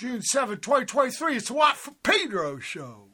June 7, 2023. It's the Watt from Pedro show.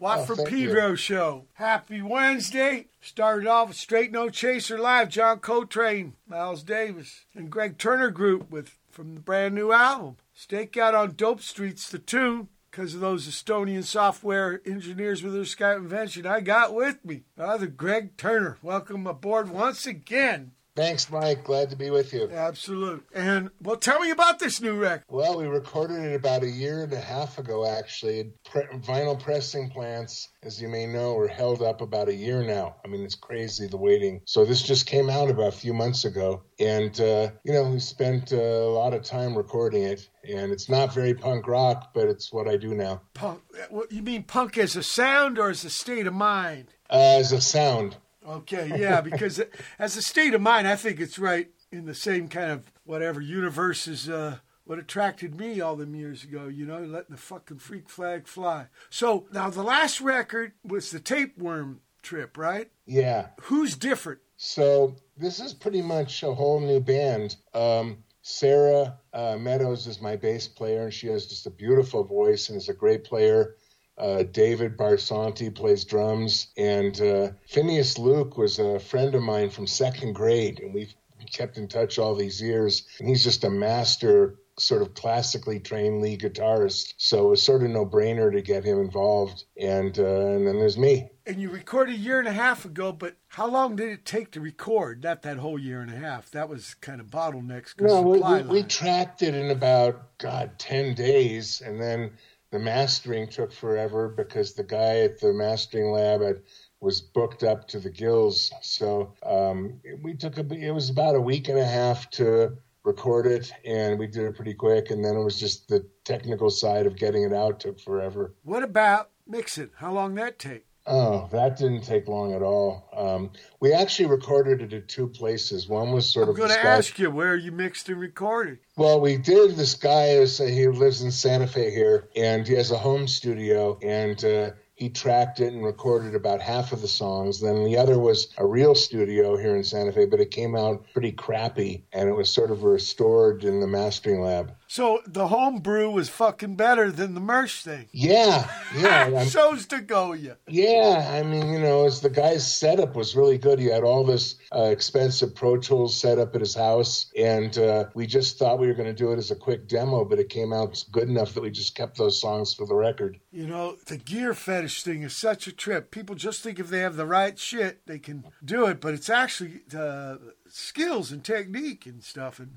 Watt Oh, from Pedro show. Happy Wednesday. Started off with Straight No Chaser Live, John Coltrane, Miles Davis, and Gregg Turner Group with from the brand new album. Stakeout on Dope Streets, the tune, because of those Estonian software engineers with their Skype invention I got with me. Brother Gregg Turner. Welcome aboard once again. Thanks, Mike. Glad to be with you. Absolute. And well, tell me about this new record. Well, we recorded it about a year and a half ago, actually. Pre- vinyl pressing plants, as you may know, are held up about a year now. I mean, it's crazy the waiting. So this just came out about a few months ago. And, uh, you know, we spent uh, a lot of time recording it. And it's not very punk rock, but it's what I do now. Punk. What you mean punk as a sound or as a state of mind? Uh, as a sound. Okay, yeah, because as a state of mind, I think it's right in the same kind of whatever universe is uh, what attracted me all them years ago, you know, letting the fucking freak flag fly. So now the last record was the tapeworm trip, right? Yeah. Who's different? So this is pretty much a whole new band. Um, Sarah uh, Meadows is my bass player, and she has just a beautiful voice and is a great player. Uh, David Barsanti plays drums, and uh, Phineas Luke was a friend of mine from second grade, and we've kept in touch all these years. And he's just a master, sort of classically trained lead guitarist. So it was sort of no brainer to get him involved. And uh, and then there's me. And you recorded a year and a half ago, but how long did it take to record? Not that whole year and a half. That was kind of bottlenecks. No, we, we, we tracked it in about God ten days, and then the mastering took forever because the guy at the mastering lab had, was booked up to the gills. So um, we took a it was about a week and a half to record it, and we did it pretty quick. And then it was just the technical side of getting it out took forever. What about mixing? How long that take? Oh, that didn't take long at all. Um, we actually recorded it at two places. One was sort of. I'm going to ask you where you mixed and recorded. Well, we did. This guy is he lives in Santa Fe here, and he has a home studio, and uh, he tracked it and recorded about half of the songs. Then the other was a real studio here in Santa Fe, but it came out pretty crappy, and it was sort of restored in the mastering lab. So the home brew was fucking better than the merch thing. Yeah, yeah. I'm- to go you. Yeah, I mean, you know, as the guy's setup was really good. He had all this uh, expensive Pro Tools set up at his house, and uh, we just thought we were going to do it as a quick demo, but it came out good enough that we just kept those songs for the record. You know, the gear fetish thing is such a trip. People just think if they have the right shit, they can do it, but it's actually uh, skills and technique and stuff. And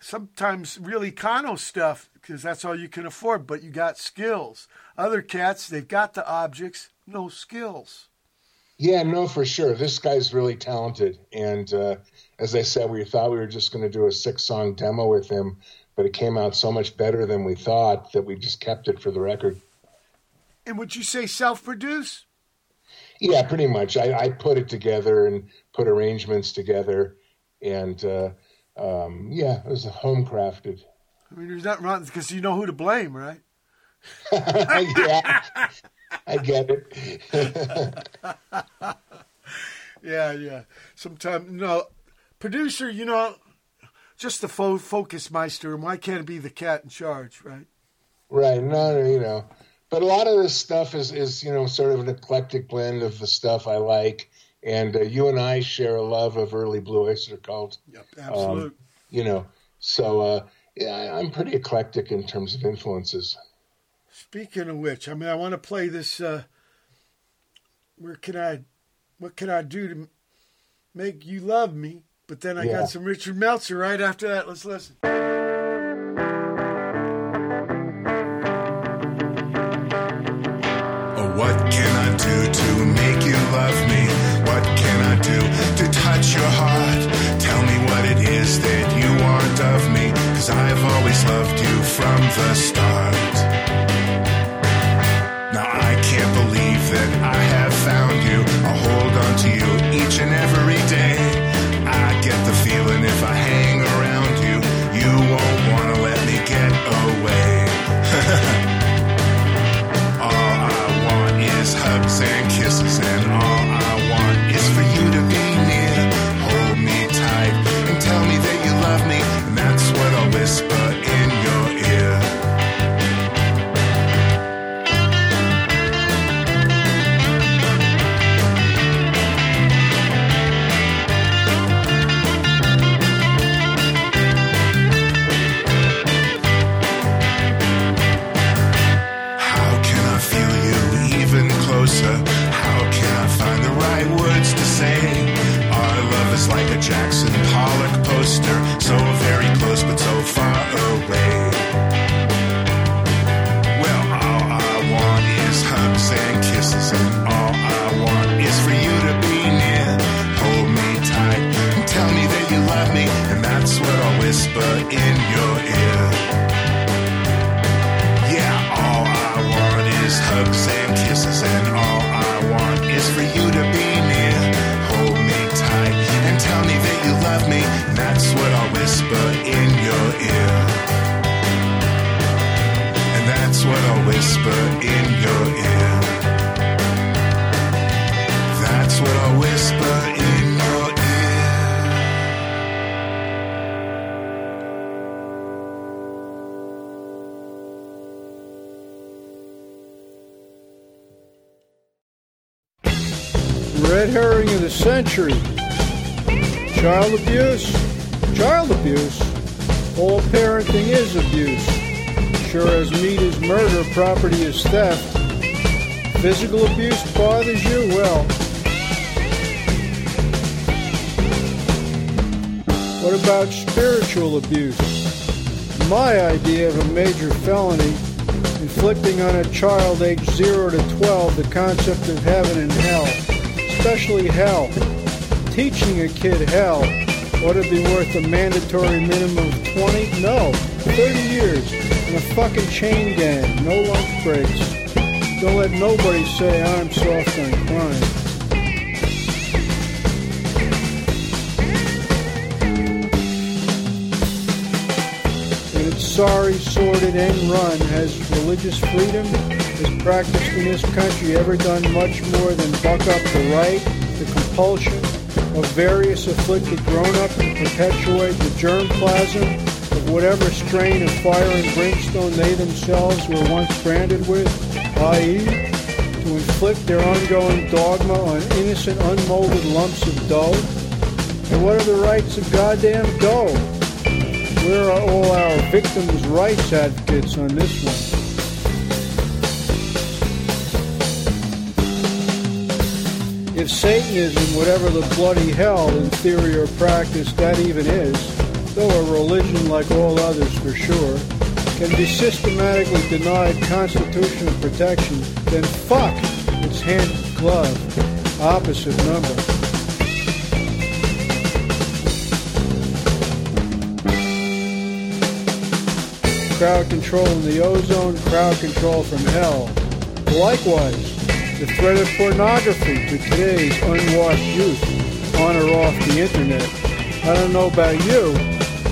sometimes really Kano stuff because that's all you can afford, but you got skills. Other cats, they've got the objects, no skills. Yeah, no, for sure. This guy's really talented. And uh, as I said, we thought we were just going to do a six song demo with him, but it came out so much better than we thought that we just kept it for the record. And would you say self produce? Yeah, pretty much. I, I, put it together and put arrangements together, and uh, um, yeah, it was home crafted. I mean, there's nothing wrong because you know who to blame, right? yeah, I get it. yeah, yeah. Sometimes, you know, producer, you know, just the fo- focus meister, and why can't it be the cat in charge, right? Right. No, you know but a lot of this stuff is is you know sort of an eclectic blend of the stuff I like, and uh, you and I share a love of early Blue Oyster Cult. Yep, absolutely. Um, you know, so uh, yeah, I'm pretty eclectic in terms of influences. Speaking of which, I mean, I want to play this. Uh, where can I? What can I do to make you love me? But then I yeah. got some Richard Meltzer right after that. Let's listen. I've always loved you from the start. and that's what I'll whisper in your ear. Yeah, all I want is hugs and kisses, and all I want is for you to be near. Hold me tight and tell me that you love me, and that's what I'll whisper in your ear. And that's what I'll whisper in your ear. Century. Child abuse? Child abuse? All parenting is abuse. Sure as meat is murder, property is theft. Physical abuse bothers you? Well, what about spiritual abuse? My idea of a major felony inflicting on a child aged 0 to 12 the concept of heaven and hell especially hell. Teaching a kid hell ought to be worth a mandatory minimum of 20? No, 30 years in a fucking chain gang, no lunch breaks. Don't let nobody say I'm soft on crime. Its sorry, sordid and run, has religious freedom is practiced in this country ever done much more than buck up the right, the compulsion of various afflicted grown-ups to perpetuate the germplasm of whatever strain of fire and brimstone they themselves were once branded with, i.e., to inflict their ongoing dogma on innocent, unmolded lumps of dough? And what are the rights of goddamn dough? Where are all our victims' rights advocates on this one? Satanism, whatever the bloody hell in theory or practice that even is, though a religion like all others for sure, can be systematically denied constitutional protection, then fuck its hand glove, opposite number. Crowd control in the ozone, crowd control from hell. Likewise, the threat of pornography to today's unwashed youth on or off the internet. I don't know about you,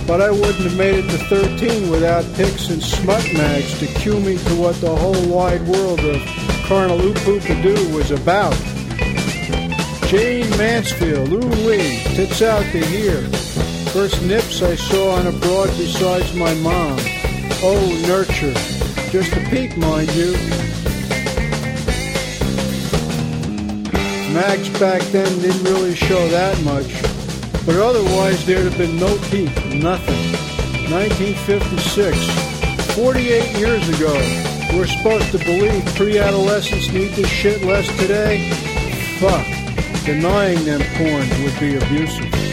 but I wouldn't have made it to 13 without pics and smut mags to cue me to what the whole wide world of carnal oop-oop-a-doo was about. Jayne Mansfield, ooh-wee, tits out to here. First nips I saw on a broad besides my mom. Oh, nurture. Just a peek, mind you. Mags back then didn't really show that much, but otherwise there'd have been no teeth, nothing. 1956, 48 years ago. We're supposed to believe pre-adolescents need this shit less today? Fuck. Denying them porn would be abusive.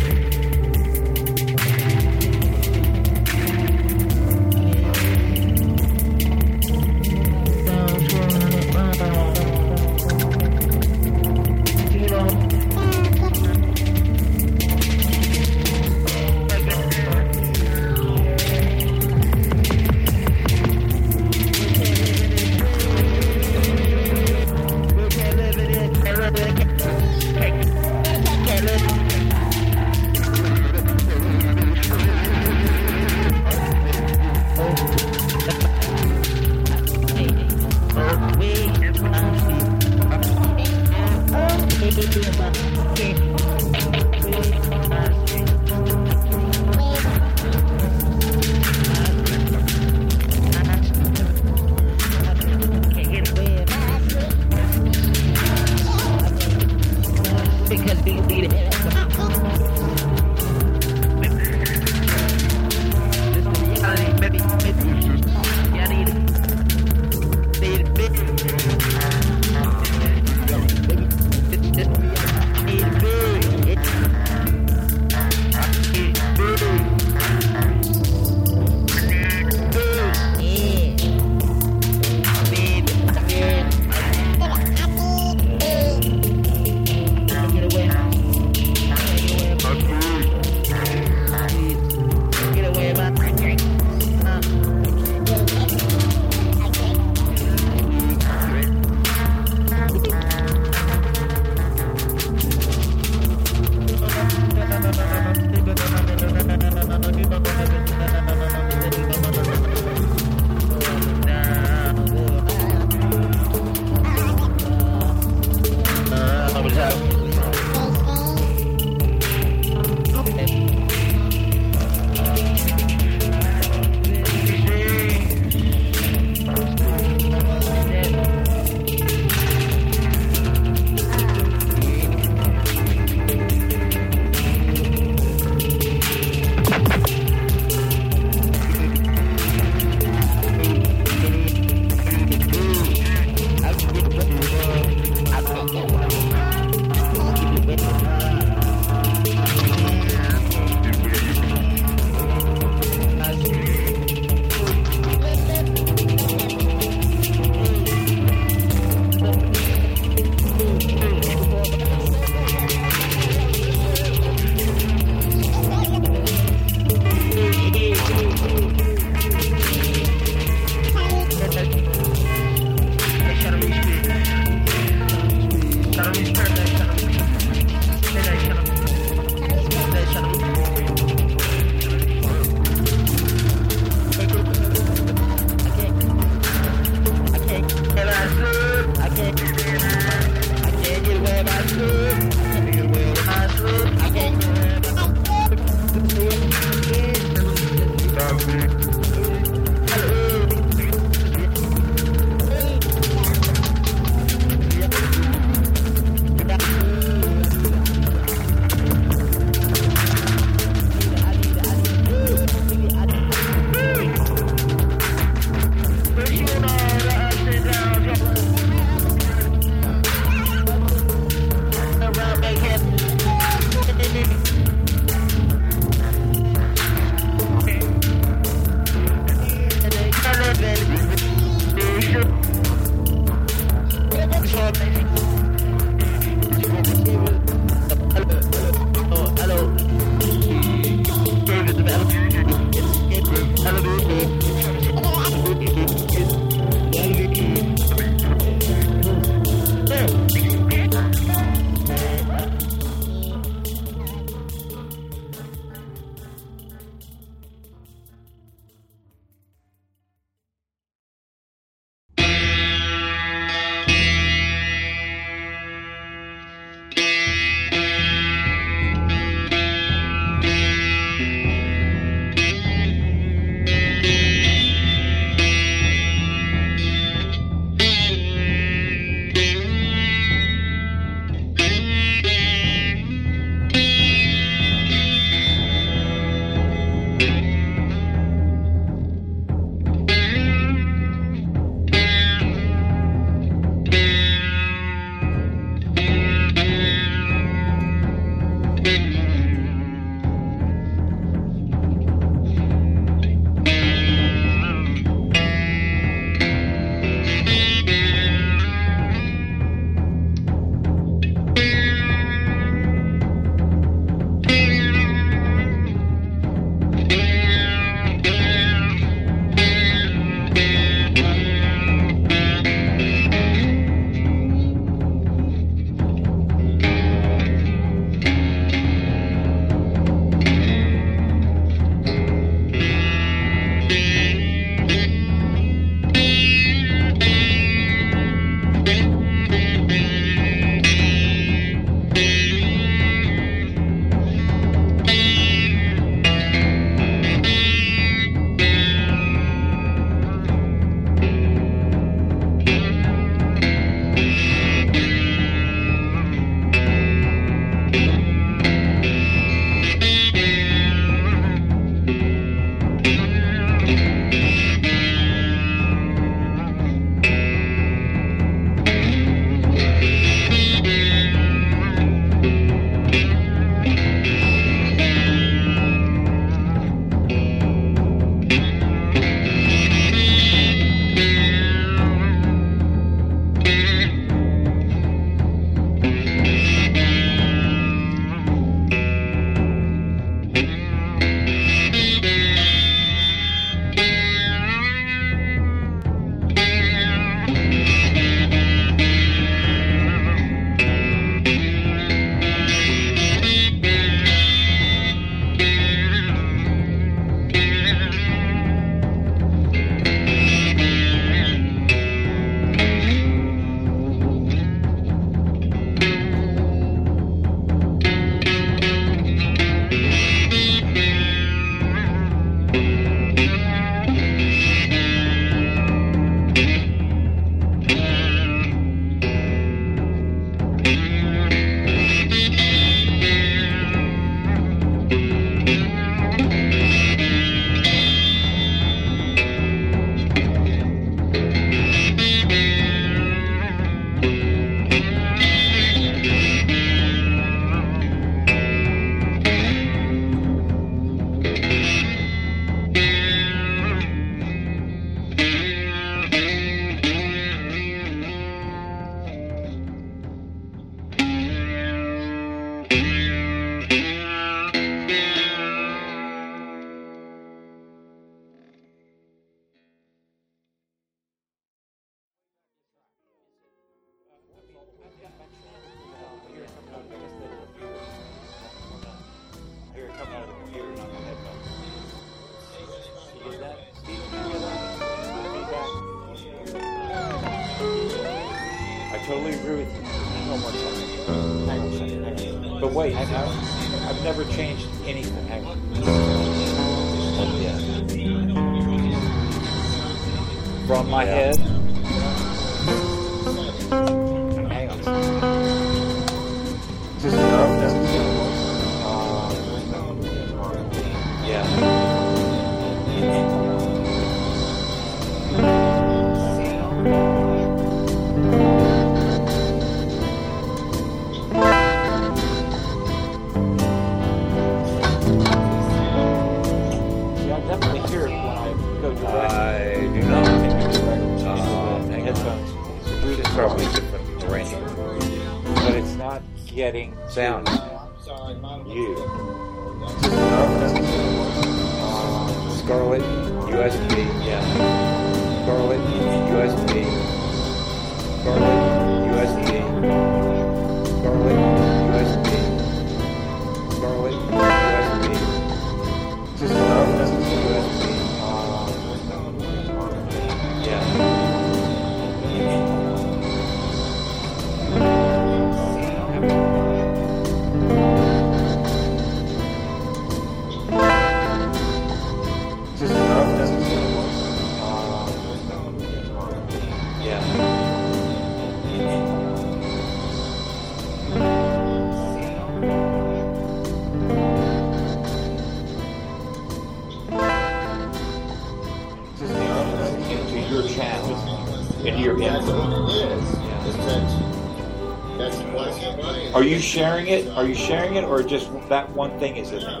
you sharing it? Are you sharing it, or just that one thing is in there?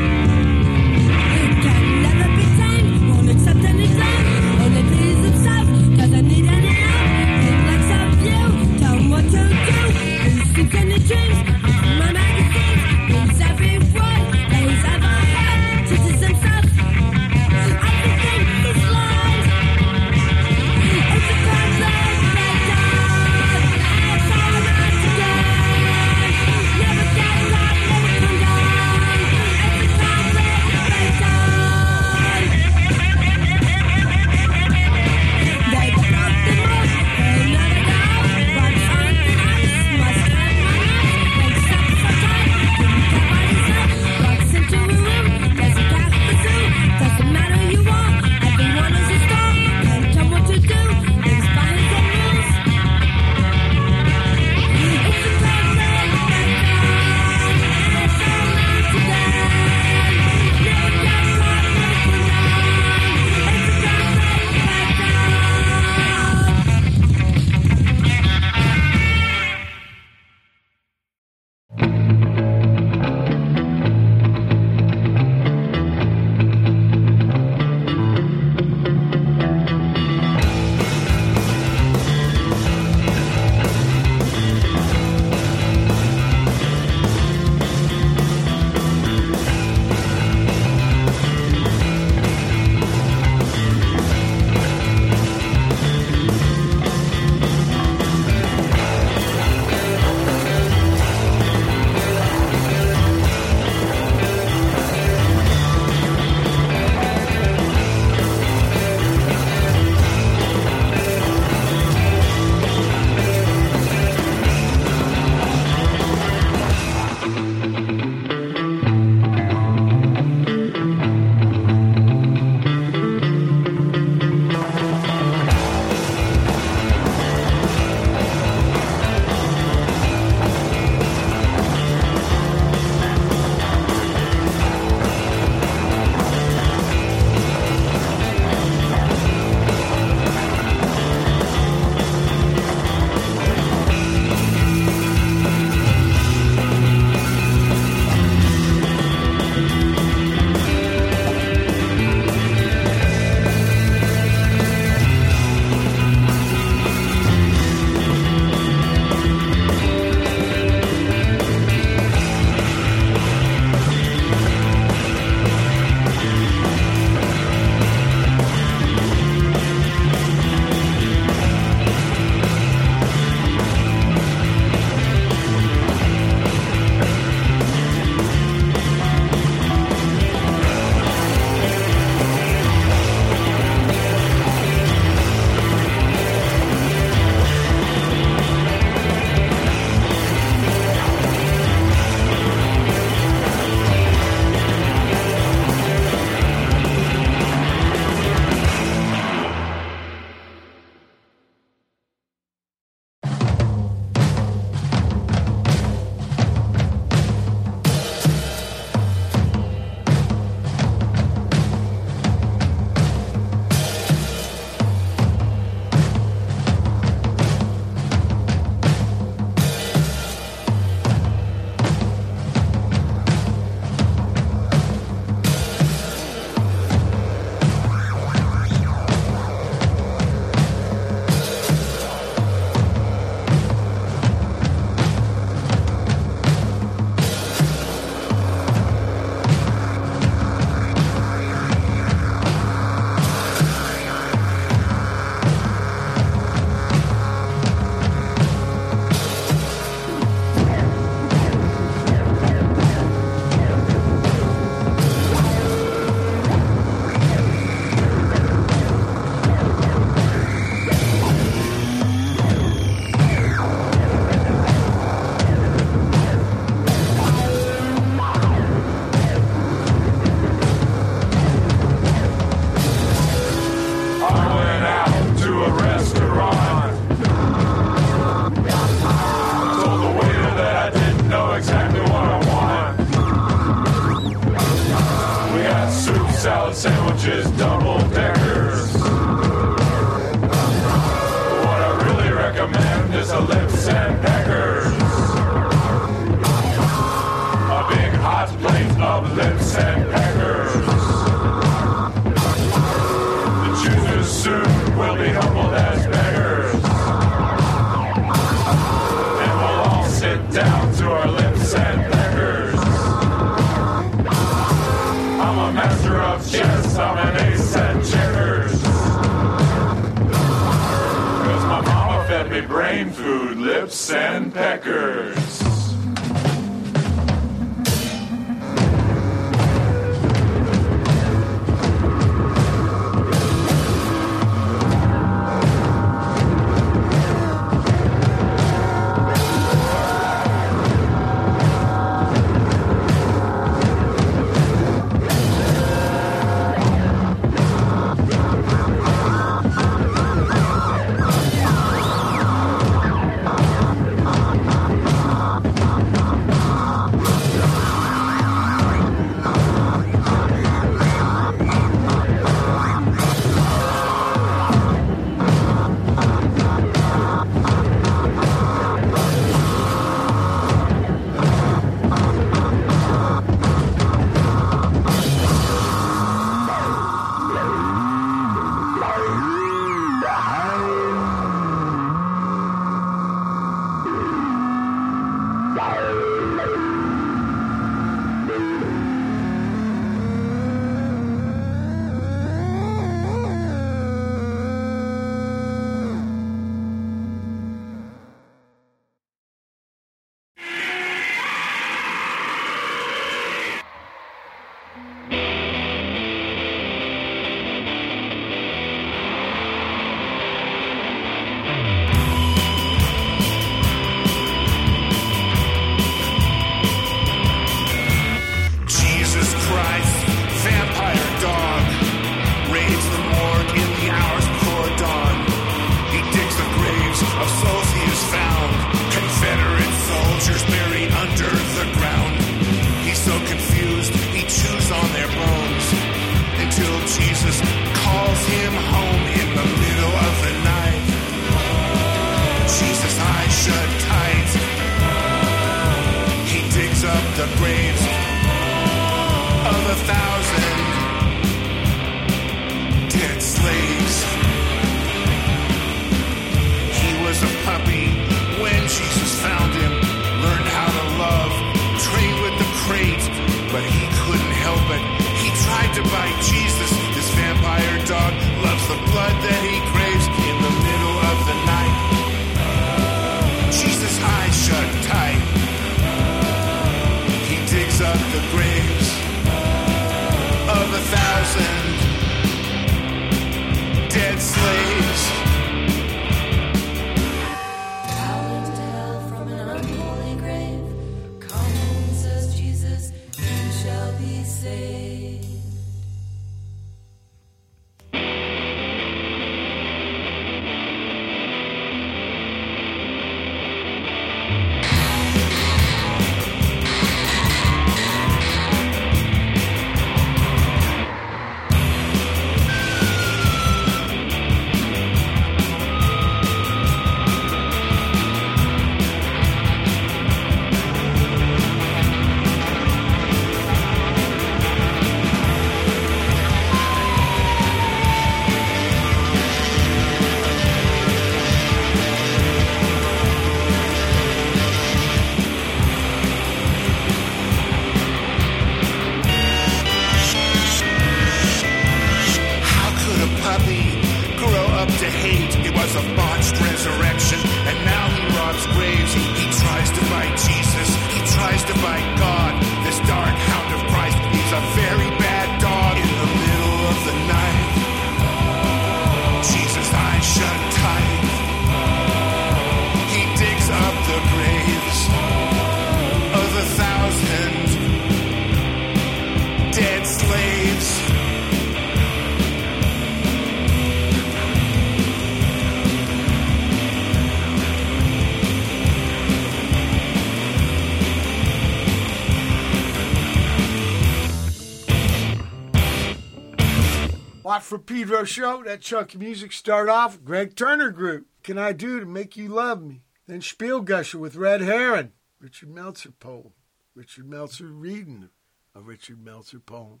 for Pedro Show, that chunk of music start off Gregg Turner Group, Can I Do to Make You Love Me? Then Spielgusher with Red Herring, Richard Meltzer poem, Richard Meltzer reading a Richard Meltzer poem.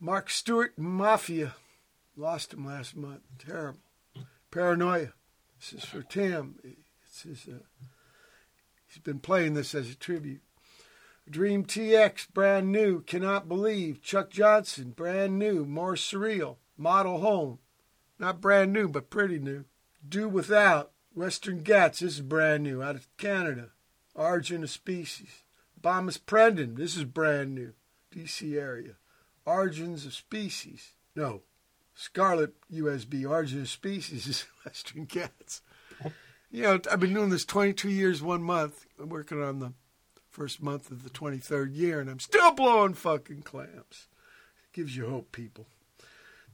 Mark Stewart, Mafia, lost him last month, terrible. Paranoia, this is for Tim. It's his, uh, he's been playing this as a tribute. Dream TX, brand new. Cannot believe. Chuck Johnson, brand new. More surreal. Model home. Not brand new, but pretty new. Do without. Western Ghats, this is brand new. Out of Canada. Origin of Species. Bomis Prendin, this is brand new. DC area. Origins of Species. No. Scarlet USB, Origin of Species is Western Ghats. You know, I've been doing this 22 years, one month. I'm working on the first month of the 23rd year, and I'm still blowing fucking clams. gives you hope, people.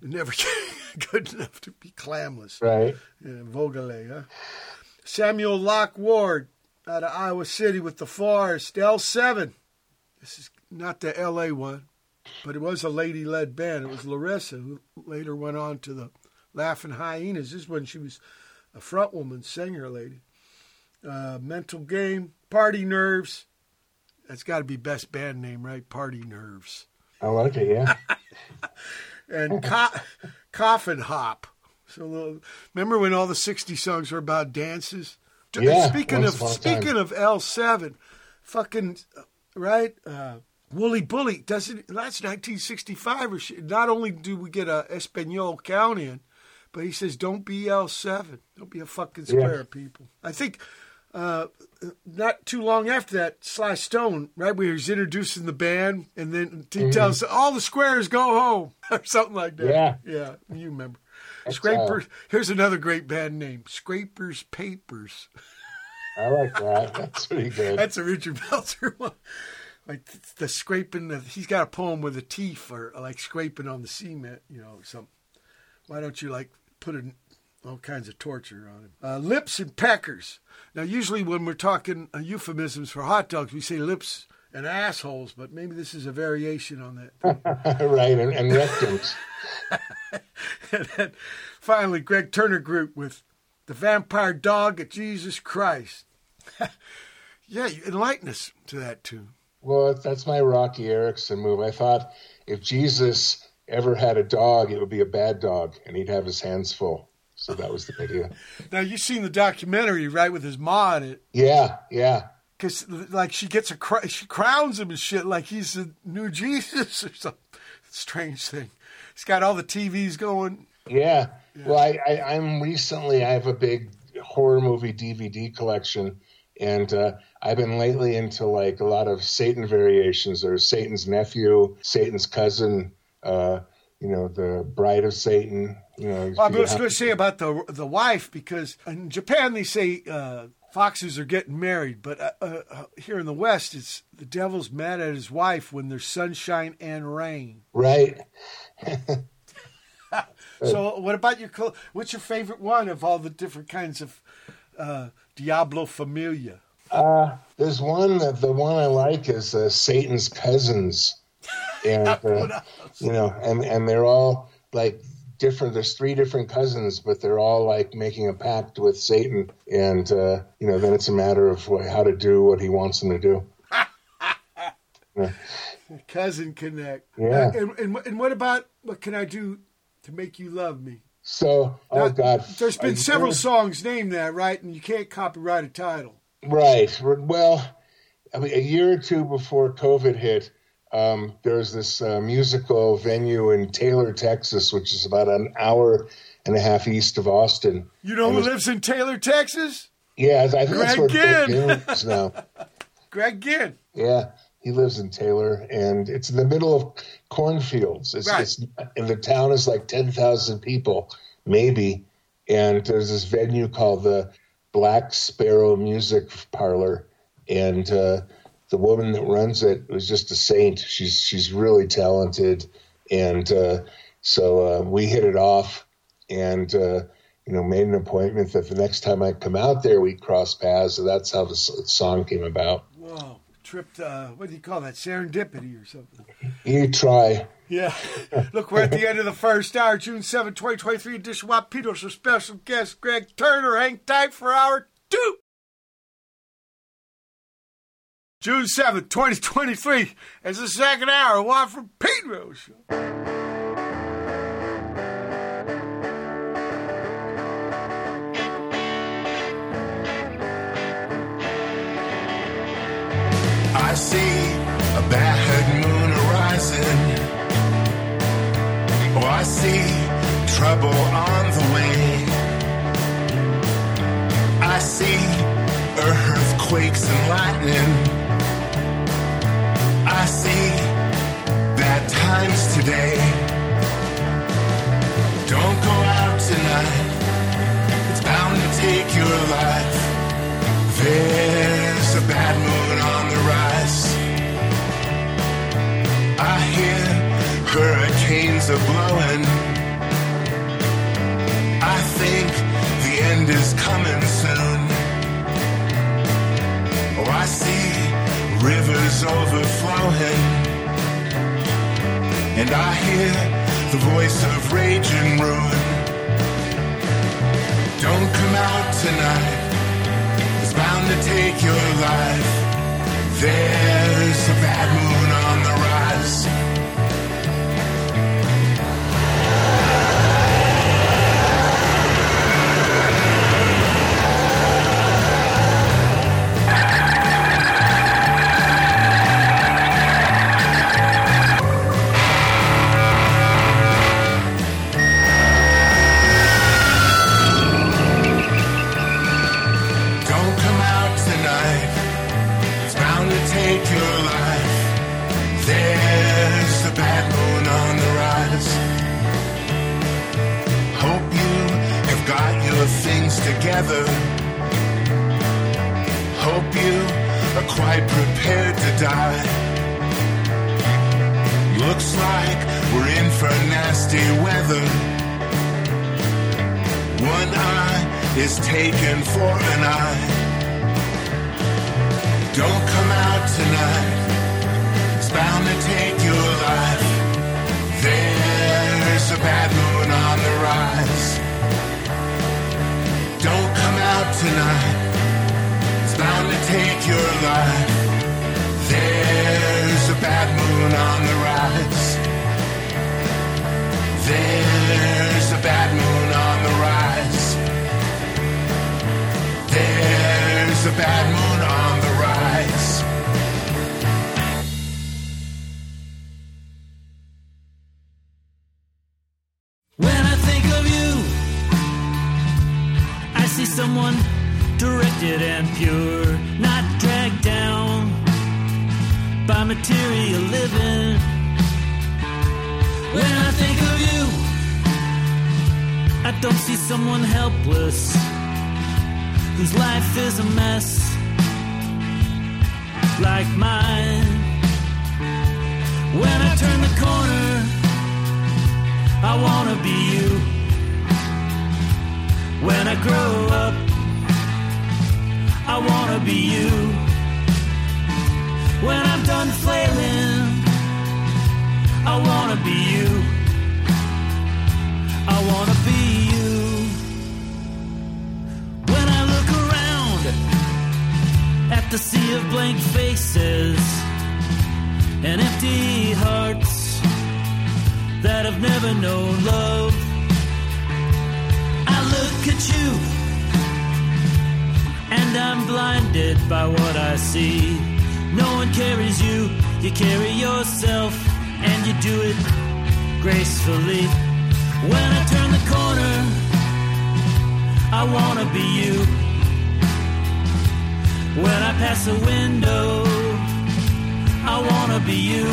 They're never good enough to be clamless. Right. Yeah, Vogele, huh? Samuel Locke Ward out of Iowa City with the Forest, L7. This is not the LA one, but it was a lady led band. It was Larissa, who later went on to the Laughing Hyenas. This is when she was a front woman, singer lady. Uh, mental Game, Party Nerves. That's got to be best band name, right? Party Nerves. I like it, yeah. and co- Coffin Hop. So uh, remember when all the '60 songs were about dances? Yeah, Speaking of time. speaking of L7, fucking right. Uh, Wooly Bully doesn't. That's 1965 or shit. Not only do we get a Espanol count in, but he says don't be L7. Don't be a fucking square, people. I think. Uh, not too long after that, Sly Stone, right, where he's introducing the band, and then he tells all the squares go home, or something like that. Yeah. yeah, you remember. That's, Scraepers. uh, Here's another great band name, Scraepers Papers. I like that. That's pretty good. That's a Richard Meltzer one. Like the, scraping. Of, he's got a poem with a teeth, or like scraping on the cement, you know, something. Why don't you like put in all kinds of torture on him? Uh, lips and peckers. Now, usually when we're talking uh, euphemisms for hot dogs, we say lips and assholes, but maybe this is a variation on that. right, and, and rectums. and then finally, Gregg Turner Group with the Vampire Dog at Jesus Christ. yeah, you enlighten us to that tune. Well, that's my Roky Erickson move. I thought if Jesus ever had a dog, it would be a bad dog, and he'd have his hands full. So that was the idea. Now you've seen the documentary, right, with his ma in it, Yeah, yeah. because like she gets a cr- she crowns him and shit like he's the new Jesus or some strange thing. He's got all the TVs going. Yeah. Well, I, I, I'm recently, I have a big horror movie DVD collection, and uh, I've been lately into like a lot of Satan variations. There's Satan's nephew, Satan's cousin, uh, you know, the bride of Satan. You know, Well, I was going to say about the the wife because in Japan they say uh, foxes are getting married, but uh, uh, uh, here in the West it's the devil's mad at his wife when there's sunshine and rain. right. So, what about your? What's your favorite one of all the different kinds of uh, Diablo Familia? Uh, there's one that the one I like is uh, Satan's cousins, and uh, you know, and and they're all like different. There's three different cousins, but they're all like making a pact with Satan, and uh, you know, then it's a matter of how to do what he wants them to do. Yeah. Cousin Connect. Yeah. Uh, and, and and what about what can I do to make you love me? So, oh Now, God, There's been several songs named that, right? And you can't copyright a title. Right. Well, I mean, a year or two before COVID hit, um, there's this uh, musical venue in Taylor, Texas, which is about an hour and a half east of Austin. You know And who lives in Taylor, Texas? Yeah, I think that's where Greg Greg Ginn. Ginn is now. Greg Ginn. Yeah, he lives in Taylor, and it's in the middle of cornfields. It's, Right. it's and the town is like ten thousand people, maybe. And there's this venue called the Black Sparrow Music Parlor, and uh, the woman that runs it was just a saint. She's she's really talented, and uh, so uh, we hit it off, and uh, you know made an appointment that the next time I come out there we cross paths. So that's how the song came about. Whoa. Tripped, uh, what do you call that? Serendipity or something. You try. Yeah. Look, we're at the end of the first hour, June 7, 2023 edition. Wapitos for special guest Gregg Turner. Hang tight for hour two. June 7th, 2023. It's the second hour. One from Pete Rose. I see a bad moon arising. Oh, I see trouble on the way. I see earthquakes and lightning. I see bad times today. Don't go out tonight. It's bound to take your life. There's a bad moon on the rise. I hear hurricanes are blowing. I think the end is coming soon. Oh, I see rivers overflowing. And I hear the voice of rage and ruin. Don't come out tonight. It's bound to take your life. There's a bad moon on the rise. Together. Hope you are quite prepared to die. Looks like we're in for nasty weather. One eye is taken for an eye. Don't come out tonight. It's bound to take your life. There's a bad moon on the rise. Out tonight. It's bound to take your life. There's a bad moon on the rise. There's a bad moon on the rise. There's a bad moon helpless whose life is a mess like mine. When I turn the corner, I wanna be you. When I grow up, I wanna be you. When I'm done flailing, I wanna be you. I wanna be at the sea of blank faces and empty hearts that have never known love. I look at you and I'm blinded by what I see. No one carries you, you carry yourself and you do it gracefully. When I turn the corner, I wanna be you. When I pass a window, I wanna be you.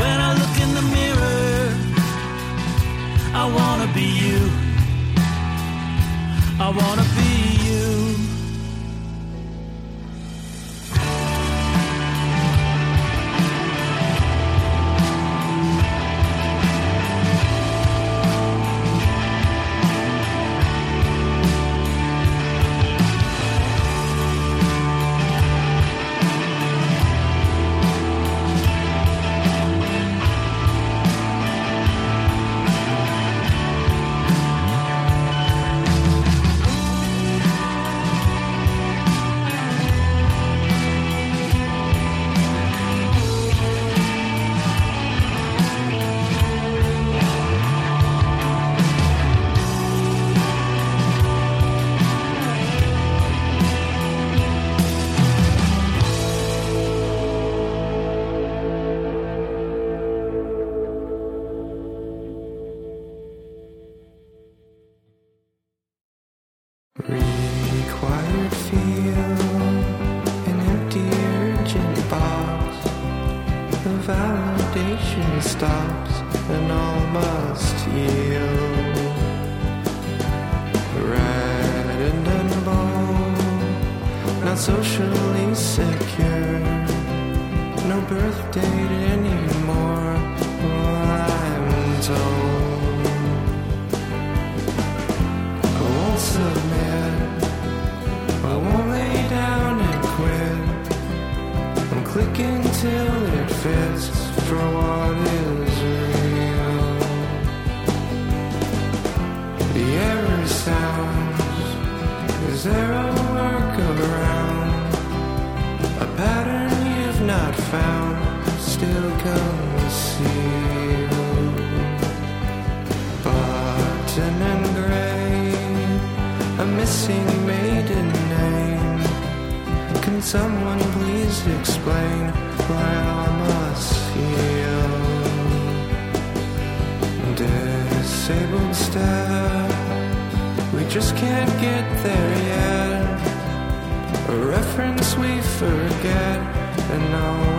When I look in the mirror, I wanna be you. I wanna be you. Get there yet. A reference we forget and always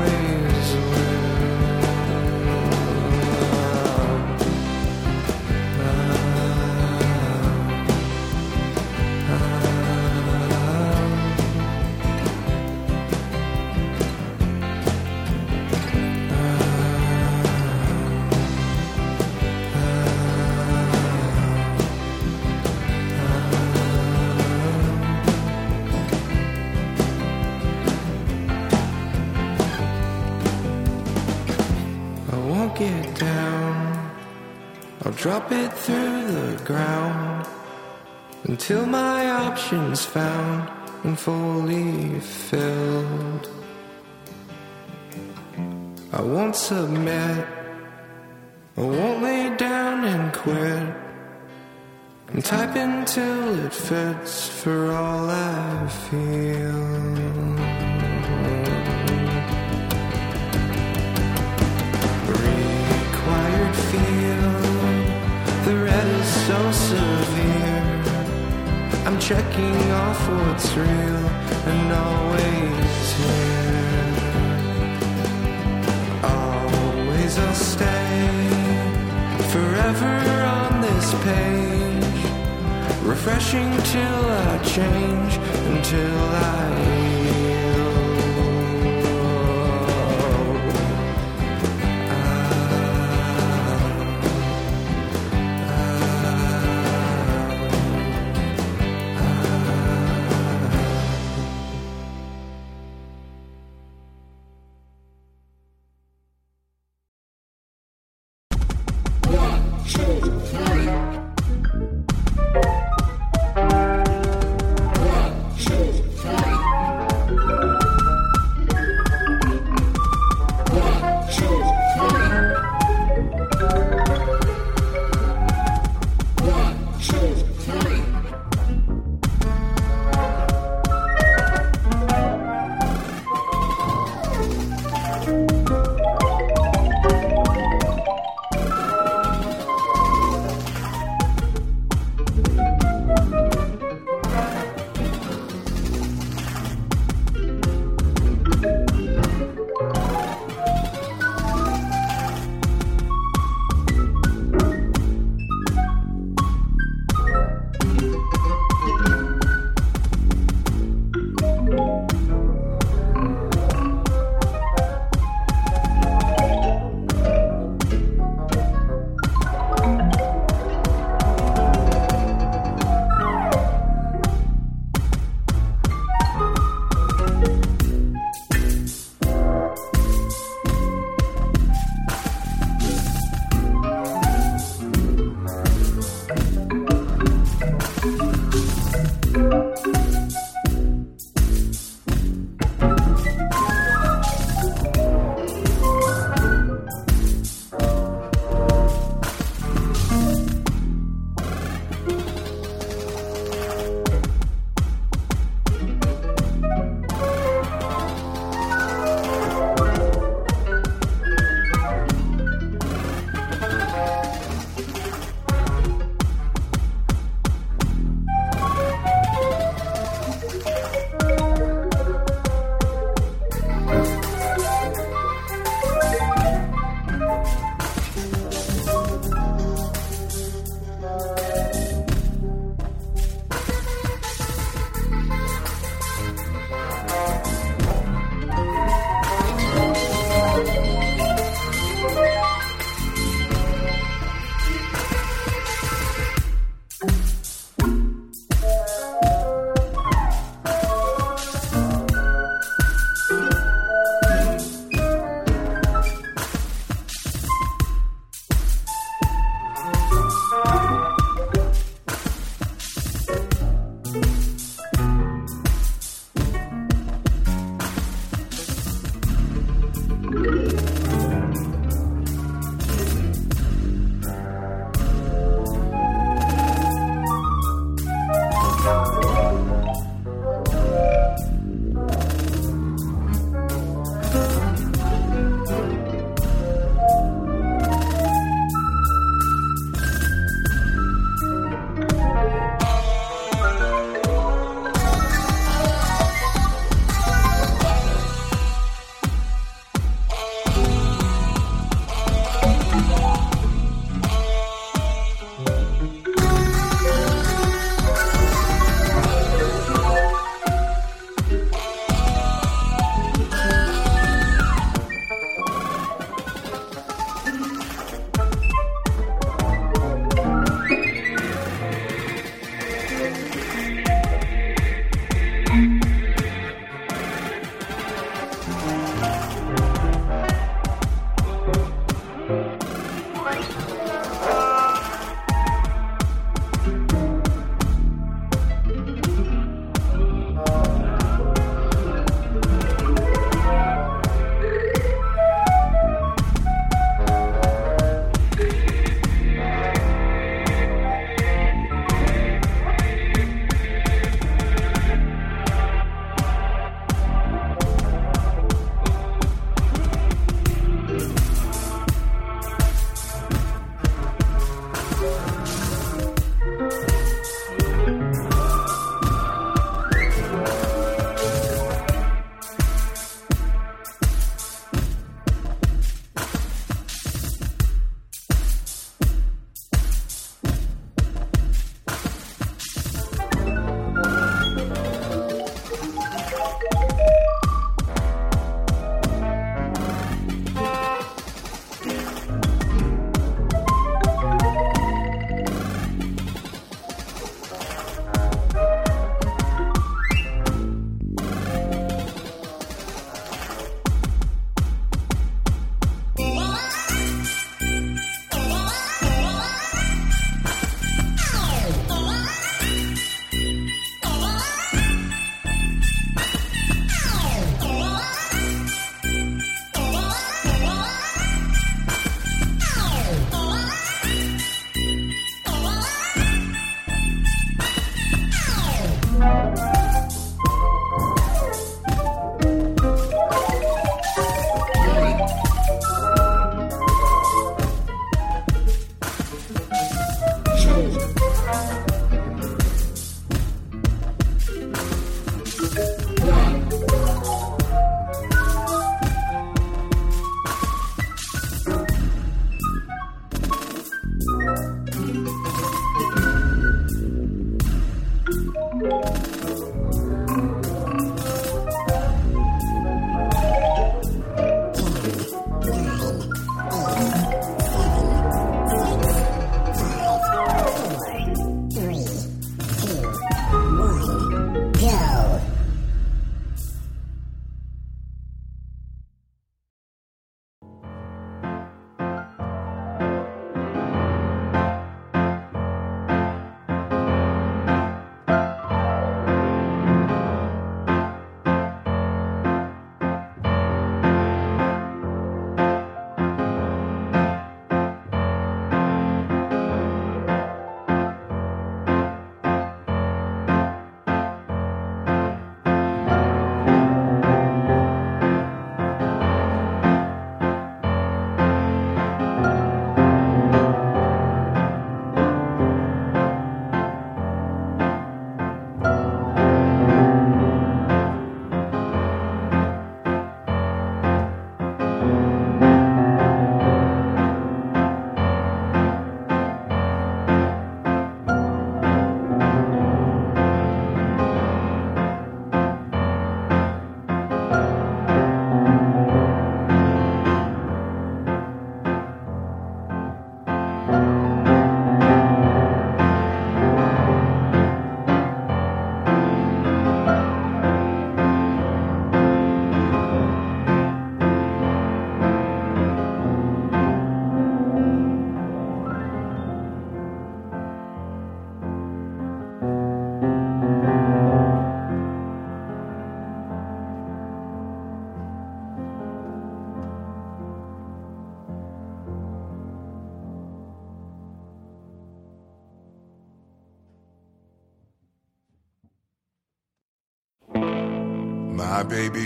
drop it through the ground until my options found and fully filled. I won't submit. I won't lay down and quit. And type until it fits for all I feel. Checking off what's real and always here. Always I'll stay forever on this page. Refreshing till I change until I yield.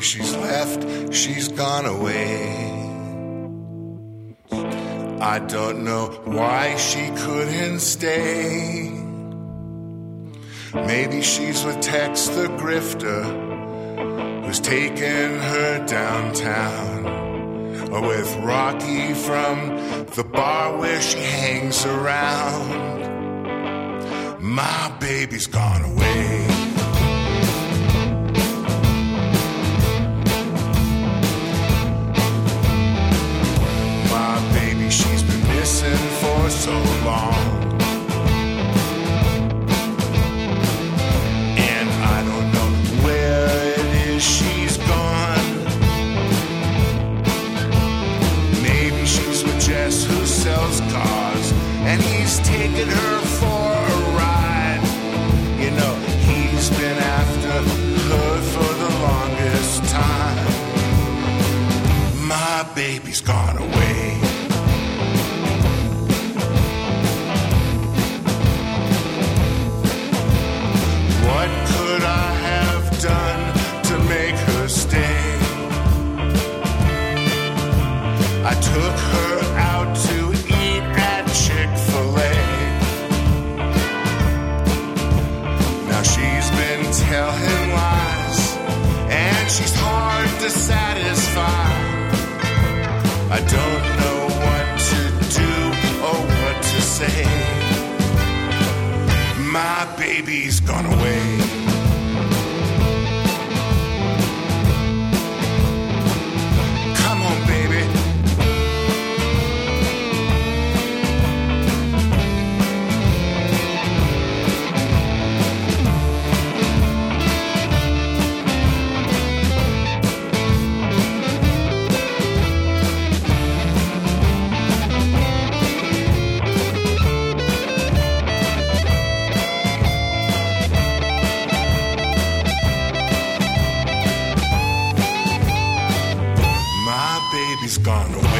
She's left, she's gone away. I don't know why she couldn't stay. Maybe she's with Tex the Grifter, who's taking her downtown. Or with Rocky from the bar where she hangs around. My baby's gone away. gone away.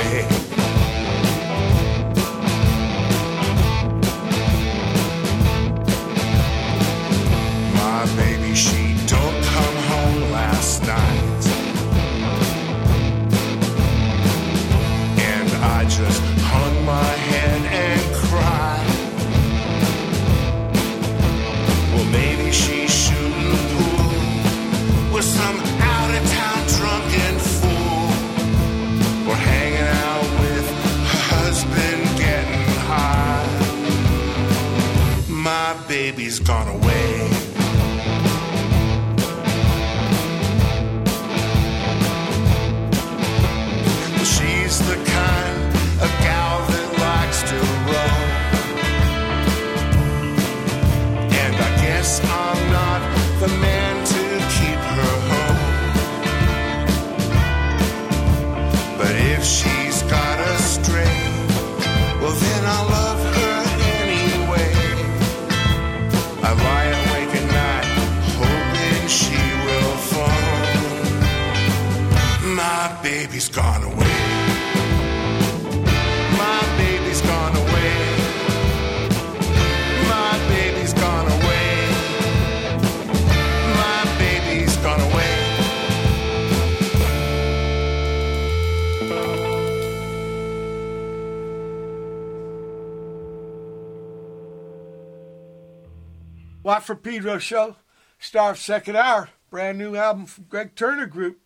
For Pedro show, star of second hour, brand new album from Gregg Turner Group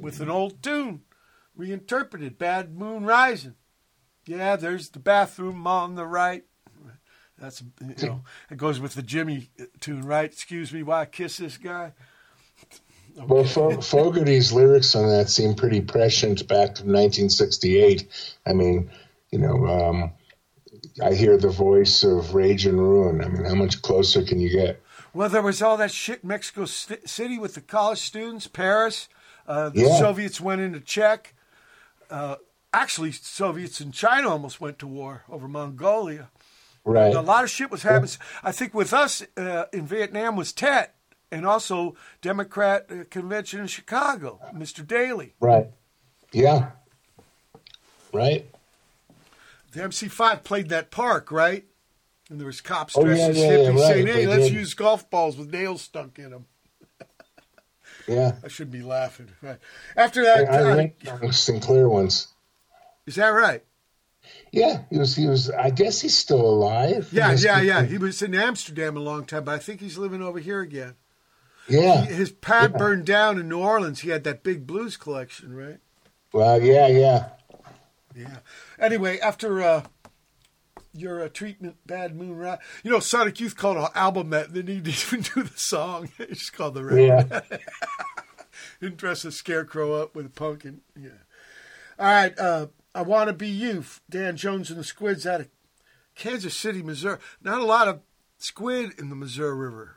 with an old tune, reinterpreted, Bad Moon Rising. Yeah, there's the bathroom on the right. That's you know, it goes with the Jimi tune, right? Excuse me, why I kiss this guy? Well, Fo- Fogerty's lyrics on that seem pretty prescient back to 1968. I mean, you know, um, I hear the voice of Rage and Ruin. I mean, how much closer can you get? Well, there was all that shit in Mexico St- City with the college students, Paris. Uh, the Yeah. Soviets went into Czech. Uh, actually, Soviets in China almost went to war over Mongolia. Right. A lot of shit was happening. I think with us uh, in Vietnam was Tet and also Democrat uh, convention in Chicago, Mr. Daley. Right. Yeah. Right. The MC5 played that park, right? And there was cops Oh, dressed yeah, as yeah, hippies yeah, right, saying, "Hey, they let's did. use golf balls with nails stuck in them." Yeah. I should be laughing. Right. After that, I, I on Sinclair once. is that right? Yeah, he was. He was. I guess he's still alive. Yeah, yeah, yeah. He was in Amsterdam a long time, but I think he's living over here again. Yeah. He- his pad burned down in New Orleans. He had that big blues collection, right? Well, yeah, yeah. Yeah. Anyway, after uh, your uh, treatment, Bad Moon Rise, you know, Sonic Youth called an album that they didn't even do the song. They just called the record. Didn't dress a scarecrow up with a pumpkin. Yeah. All right. Uh, I want to be you. Dan Jones and the Squids out of Kansas City, Missouri. Not a lot of squid in the Missouri River.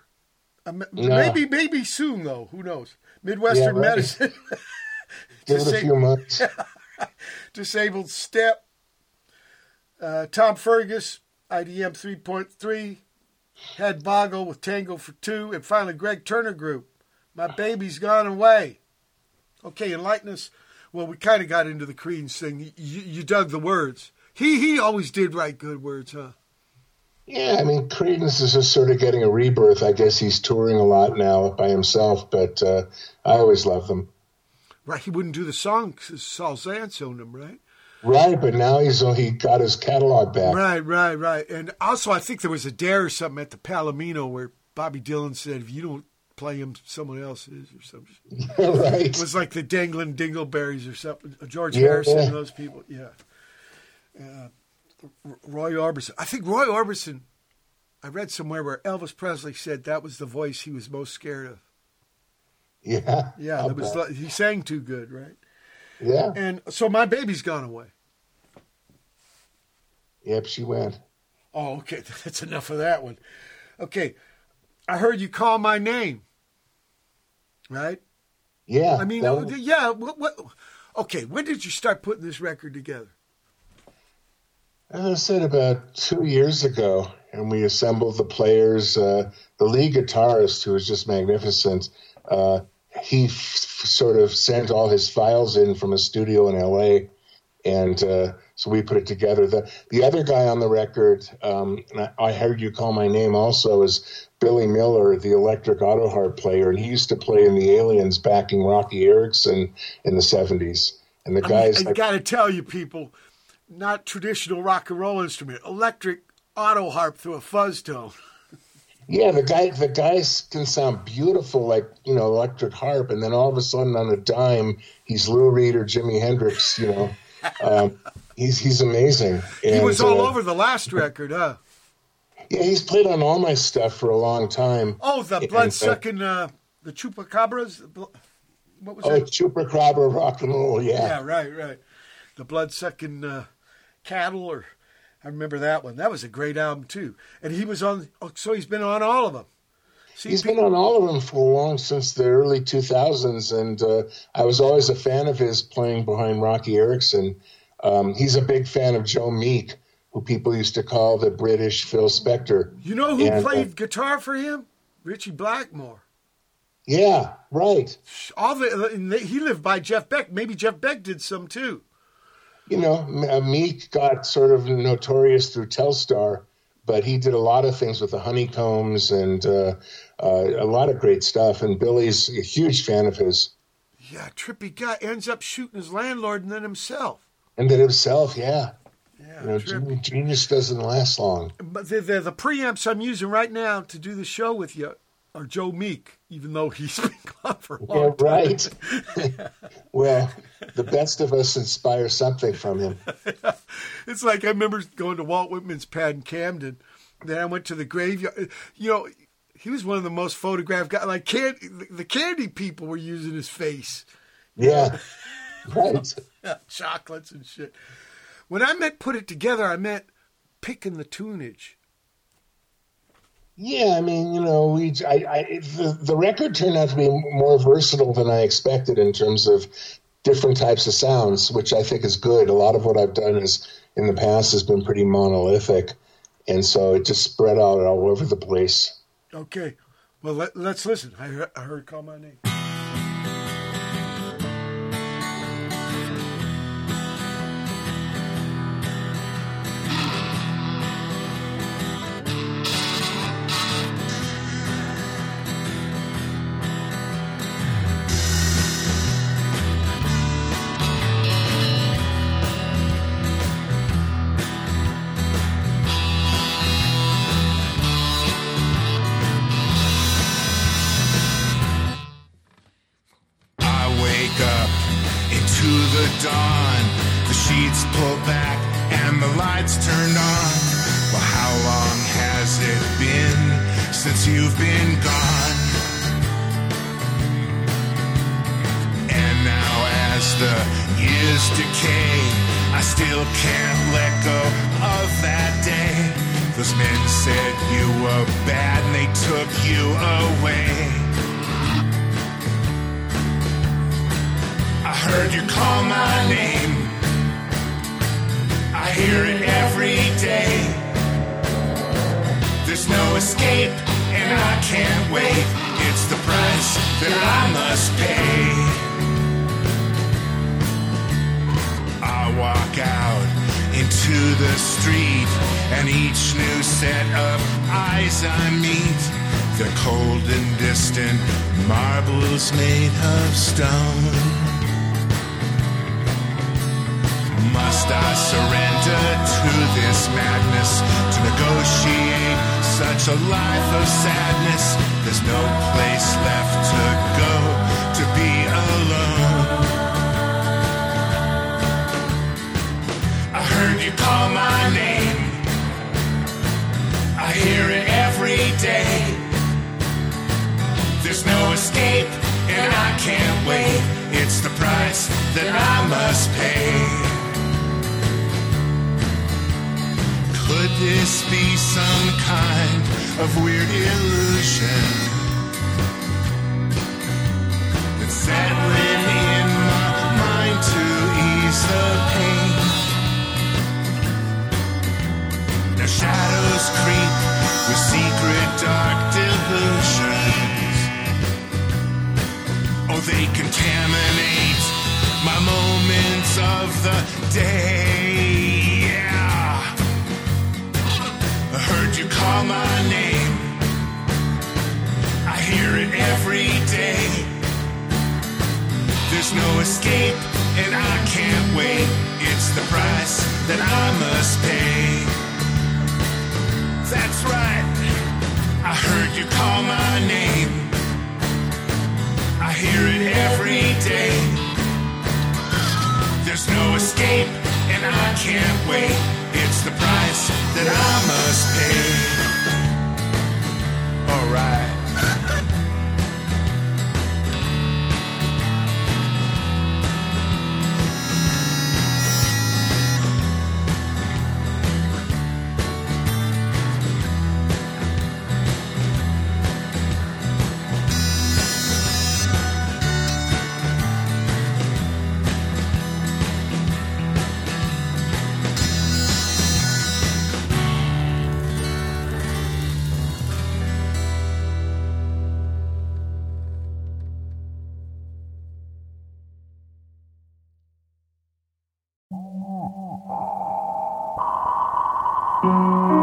Uh, No. Maybe, maybe soon though. Who knows? Midwestern Yeah, medicine. Give it a few months. Disabled Step, uh, Tom Furgas, IDM 3.3, Headboggle with Tango for two, and finally Gregg Turner Group. My baby's gone away. Okay, enlighten us. Well, we kind of got into the Creedence thing. You, you dug the words. He he always did write good words, huh? Yeah, I mean, Creedence is just sort of getting a rebirth. I guess he's touring a lot now by himself, but uh, I always love them. Right, he wouldn't do the songs. because Saul Zaentz owned him, right? Right, but now he's oh, he got his catalog back. Right, right, right. And also, I think there was a dare or something at the Palomino where Bobby Dylan said, if you don't play him, someone else is or something. right. It was like the Dangling Dingleberries or something. George Yeah, Harrison yeah. and those people. Yeah. Uh, Roy Orbison. I think Roy Orbison, I read somewhere where Elvis Presley said that was the voice he was most scared of. Yeah. Yeah, that was he sang too good, right? Yeah. And so my baby's gone away. Yep, she went. Oh, okay. That's enough of that one. Okay. I heard you call my name. Right? Yeah. I mean, uh, was- yeah. What, what? Okay. When did you start putting this record together? As I said, about two years ago, and we assembled the players. Uh, the lead guitarist, who was just magnificent, uh, he f- sort of sent all his files in from a studio in L.A., and uh, so we put it together. The the other guy on the record, um, and I, I heard you call my name also, is Billy Miller, the electric auto harp player, and he used to play in the Aliens, backing Roky Erickson in the seventies. And the I, guys, mean, I got to tell you, people, not traditional rock and roll instrument, electric auto harp through a fuzz tone. Yeah, the guy the guys can sound beautiful like, you know, electric harp and then all of a sudden on a dime he's Lou Reed or Jimi Hendrix, you know. Um, he's he's amazing. he was all uh, over the last record, huh? Yeah, he's played on all my stuff for a long time. Oh, the And, uh, blood sucking, uh, the chupacabras. What was Oh, that? Chupacabra rock and roll, yeah. Yeah, right, right. The blood sucking uh, cattle, or I remember that one. That was a great album too. And he was on. Oh, so he's been on all of them. See, He's pe- been on all of them for long since the early 2000s, and uh, I was always a fan of his playing behind Roky Erickson. Um, he's a big fan of Joe Meek, who people used to call the British Phil Spector. You know who And, uh, played guitar for him? Ritchie Blackmore. yeah, right. All the he lived by Jeff Beck. Maybe Jeff Beck did some too. You know, uh, Meek got sort of notorious through Telstar, but he did a lot of things with the Honeycombs and uh, uh, a lot of great stuff. And Billy's a huge fan of his. Yeah, trippy guy ends up shooting his landlord and then himself. And then himself, yeah. Yeah, You know, trippy. genius doesn't last long. But the, the the preamps I'm using right now to do the show with you are Joe Meek, even though he's been gone for a long Yeah, right. well, the best of us inspire something from him. It's like I remember going to Walt Whitman's pad in Camden. Then I went to the graveyard. You know, he was one of the most photographed guys. Like can, the candy people were using his face. Yeah, right. chocolates and shit. When I meant put it together, I meant picking the tunage. Yeah, I mean, you know, we I, I the, the record turned out to be more versatile than I expected in terms of different types of sounds, which I think is good. A lot of what I've done is in the past has been pretty monolithic, and so it just spread out all over the place. Okay, well let, let's listen. I I heard call my name. Música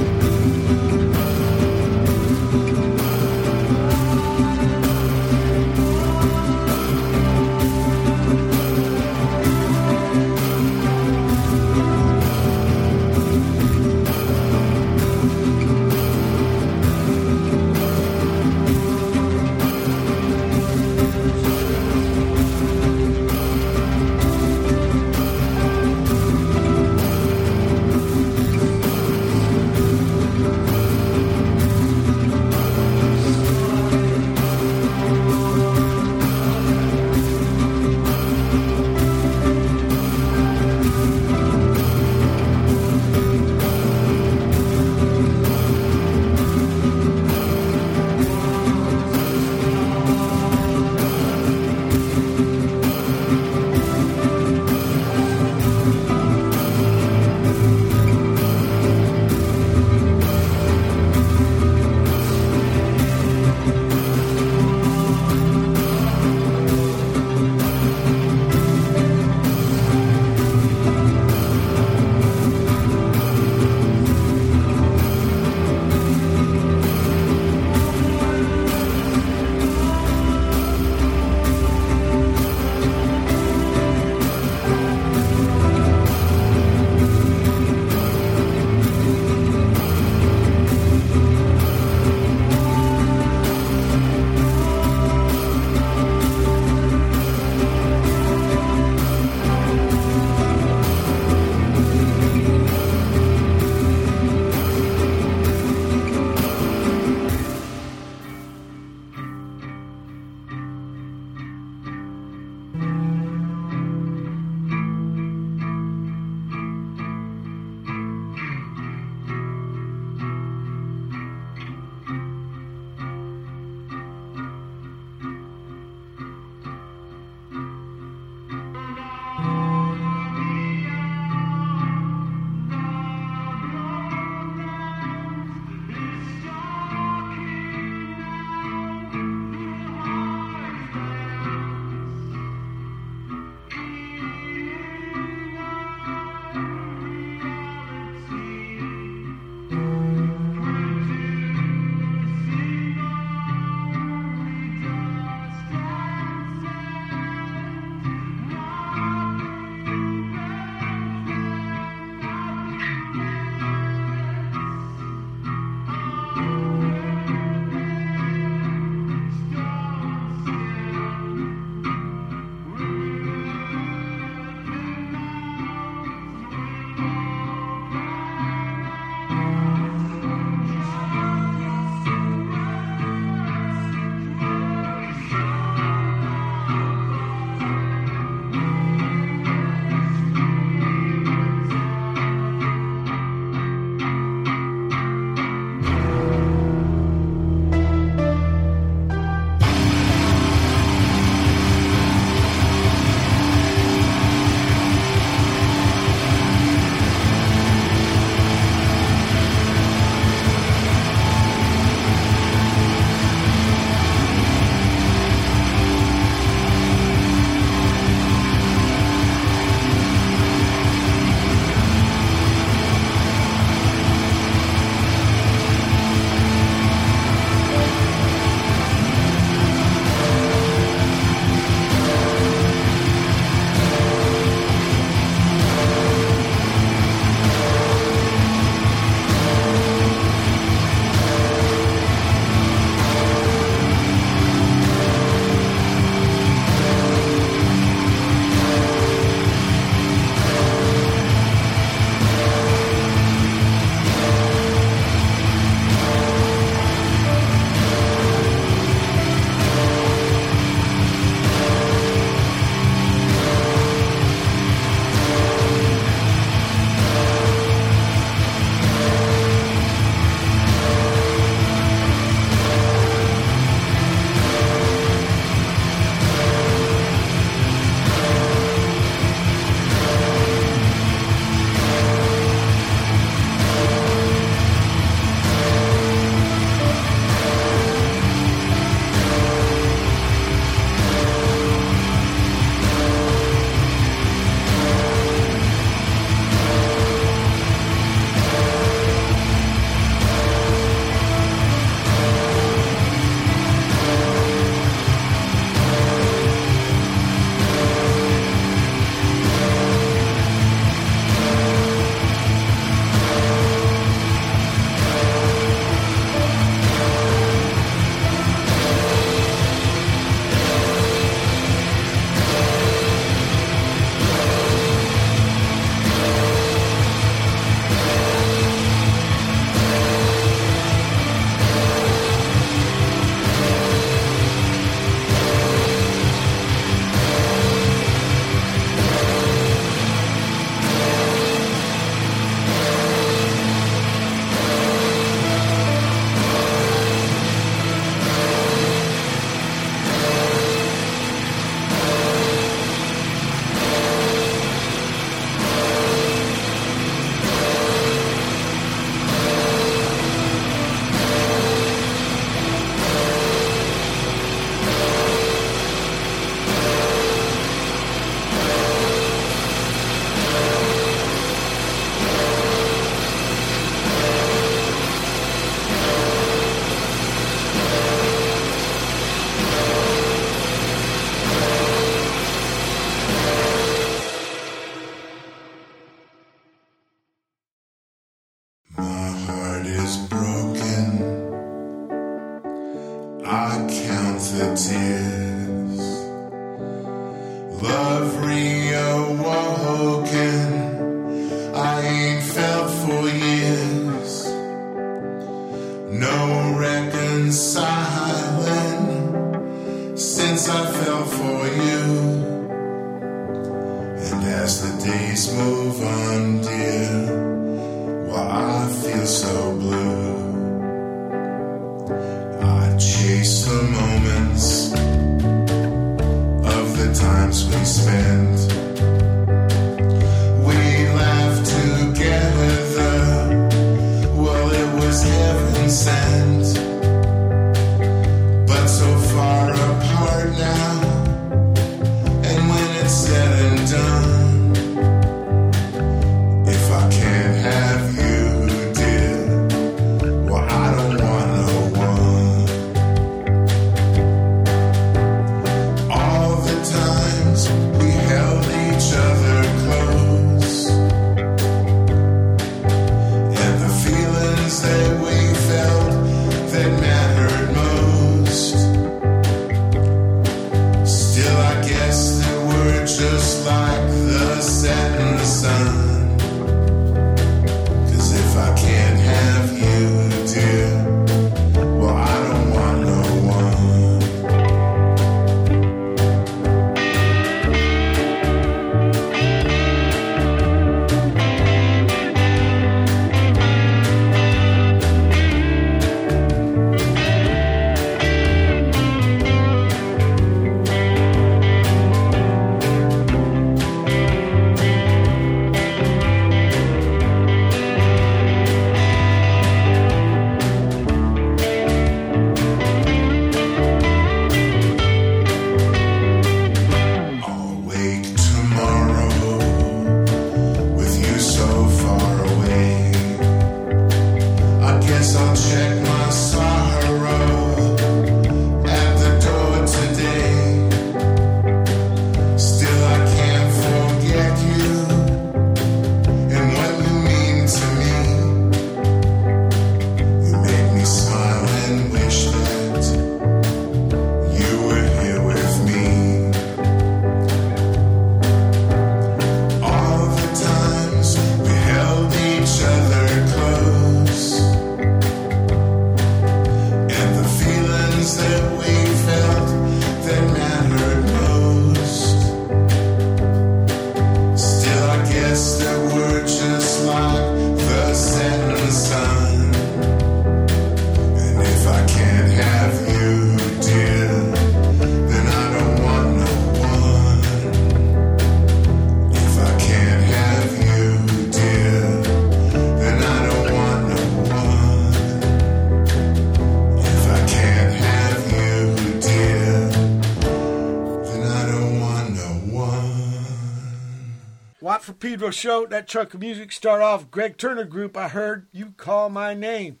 Pedro show. That chunk of music start off Gregg Turner group. I heard you call my name.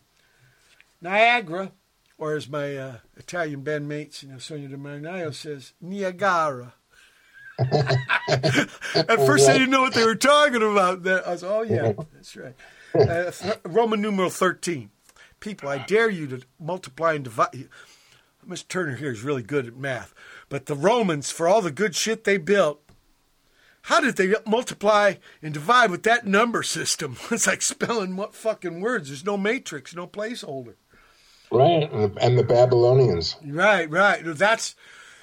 Niagara, or as my uh, Italian bandmates, you know, Sonia de Marinaio says, Niagara. At first, I didn't know what they were talking about. I was, oh yeah, that's right. Uh, th- Roman numeral thirteen. People, I dare you to multiply and divide. Mr. Turner here is really good at math, but the Romans, for all the good shit they built, how did they multiply and divide with that number system? It's like spelling what fucking words. There's no matrix, no placeholder. Right, and the, and the Babylonians. Right, right. That's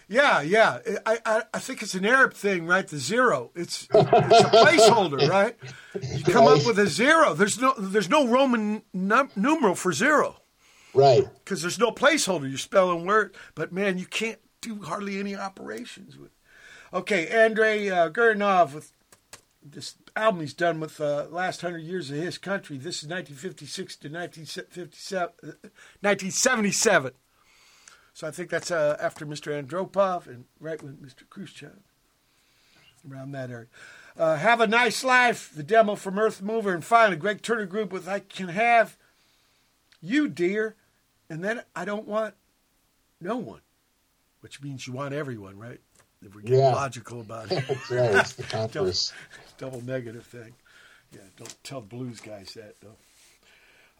yeah, yeah. I, I I think it's an Arab thing, right? The zero. It's it's a placeholder, right? You come up with a zero. There's no there's no Roman num- numeral for zero Right. because there's no placeholder. You're spelling word, but man, you can't do hardly any operations with. Okay, Andrey uh, with this album he's done with uh, last hundred years of his country. This is 1956 to 1957, uh, 1977. So I think that's uh, after Mr. Andropov and right with Mr. Khrushchev, around that area. Uh, have a nice life. The demo from Earthmover, and finally Gregg Turner Group with "I Can Have You, Dear," and then I don't want no one, which means you want everyone, right? If we're getting Yeah. logical about it. That's right. It's the double, converse. double negative thing. Yeah, don't tell blues guys that though.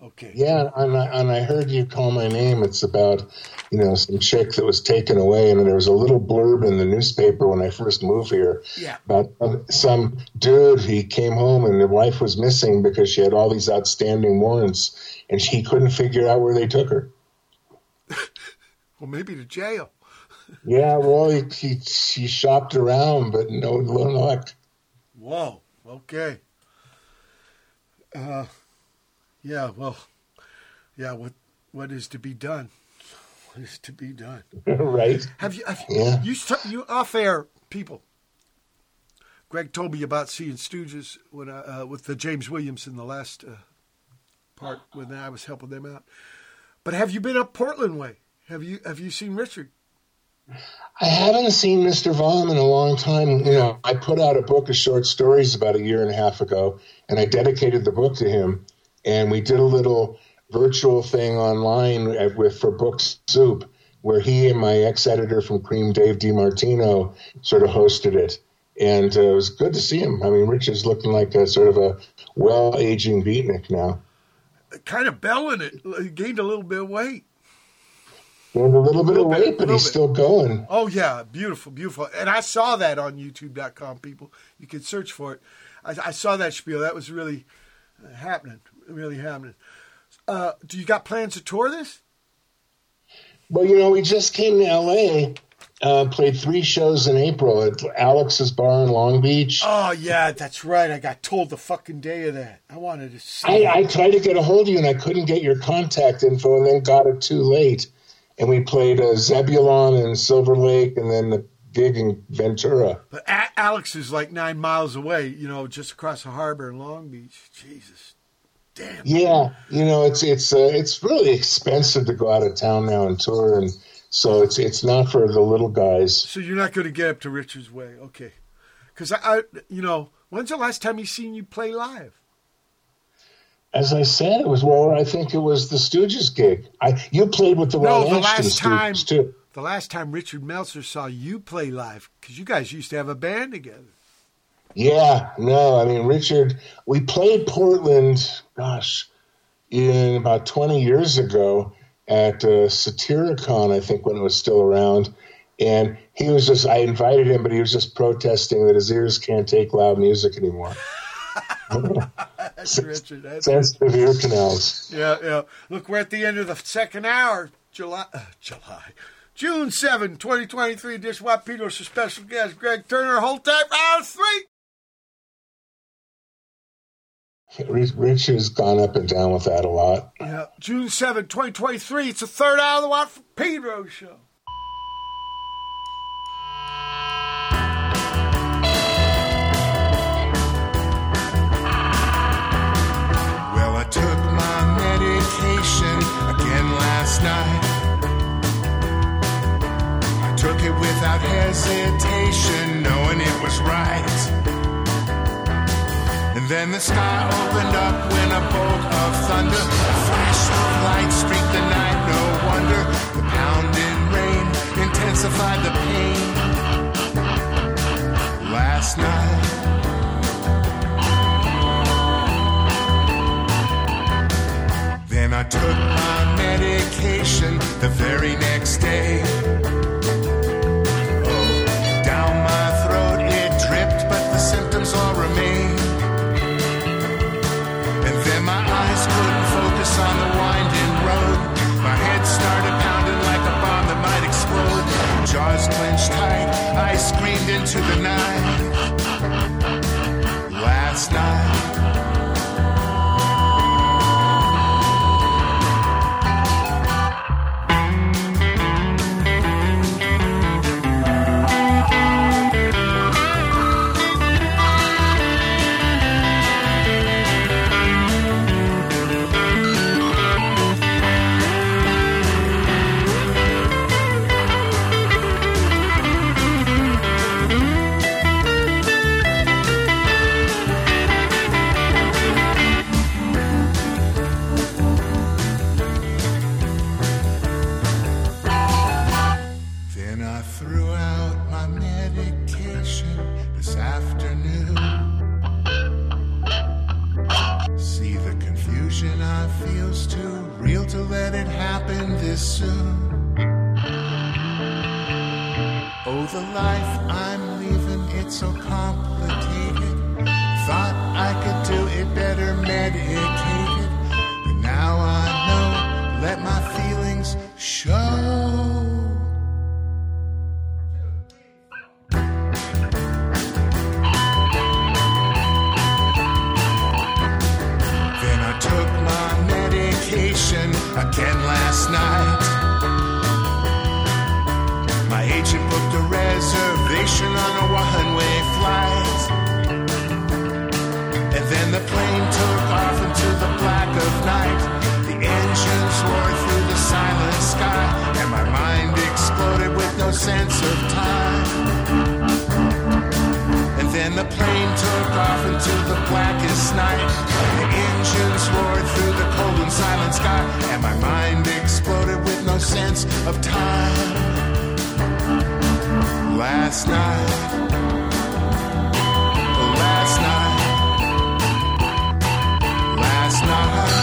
Okay. Yeah, and I, and I heard you call my name. It's about, you know, some chick that was taken away, and there was a little blurb in the newspaper when I first moved here Yeah. about um, some dude. He came home and the wife was missing because she had all these outstanding warrants, and he couldn't figure out where they took her. Well, maybe to jail. Yeah, well, he he, he shopped around, but no, luck. Whoa. Okay. Uh, yeah. Well, yeah. What what is to be done? What is to be done? right? Have you? Have Yeah. You you off air people. Gregg told me about seeing Stooges when I, uh, with the James Williams in the last uh, part when I was helping them out. But have you been up Portland way? Have you have you seen Richard? I haven't seen Mr. Vom in a long time. You know, I put out a book of short stories about a year and a half ago, and I dedicated the book to him. And we did a little virtual thing online with for Book Soup, where he and my ex-editor from Creem, Dave DiMartino, sort of hosted it. And uh, it was good to see him. I mean, Rich is looking like a sort of a well-aging beatnik now. Kind of belling it. He gained a little bit of weight. Gained a little bit of Little bit, weight, but he's bit. still going. Oh yeah, beautiful, beautiful. And I saw that on YouTube.com. People, you can search for it. I, I saw that spiel. That was really uh, happening. Really happening. Uh, do you got plans to tour this? Well, you know, we just came to LA, uh, played three shows in April at Alex's Bar in Long Beach. Oh yeah, that's right. I got told the fucking day of that. I wanted to see. I, I tried to get a hold of you and I couldn't get your contact info and then got it too late. And we played uh, Zebulon and Silver Lake and then the gig in Ventura. But A- Alex is like nine miles away. You know, just across the harbor in Long Beach. Jesus, damn. Yeah, you know, it's it's uh, it's really expensive to go out of town now and tour, and so it's it's not for the little guys. So you're not going to get up to Richard's Way, okay? Because I, I, you know, when's the last time you seen you play live? As I said, it was well. I think it was the Stooges gig. I you played with the No, Ron the Asheton last time, Stooges too. the last time Richard Meltzer saw you play live, because you guys used to have a band together. Yeah, no, I mean Richard. We played Portland. Gosh, in about twenty years ago at uh, Satyricon, I think when it was still around. And he was just, I invited him, but he was just protesting that his ears can't take loud music anymore. That's Richard. That's Sensitive ear canals. Yeah, yeah. Look, we're at the end of the second hour. July, uh, July, June 7, 2023. Dish White Peter, special guest Gregg Turner. Hold tight, round three. Rich Rich has gone up and down with that a lot. Yeah, June 7, 2023. It's the third hour of the Watt Pedro show. Night. I took it without hesitation, knowing it was right. And then the sky opened up when a bolt of thunder, a flash of light streaked the night. No wonder the pounding rain intensified the pain. Last night. Then I took my medication the very next day. Oh, down my throat it dripped, but the symptoms all remain. And then my eyes couldn't focus on the winding road. My head started pounding like a bomb that might explode. Jaws clenched tight, I screamed into the night. Soon. Oh, the life I'm leaving, it's so complicated. Thought I could do it better medicated. Sense of time. And then the plane took off into the blackest night. The engines roared through the cold and silent sky, and my mind exploded with no sense of time. Last night, last night, last night.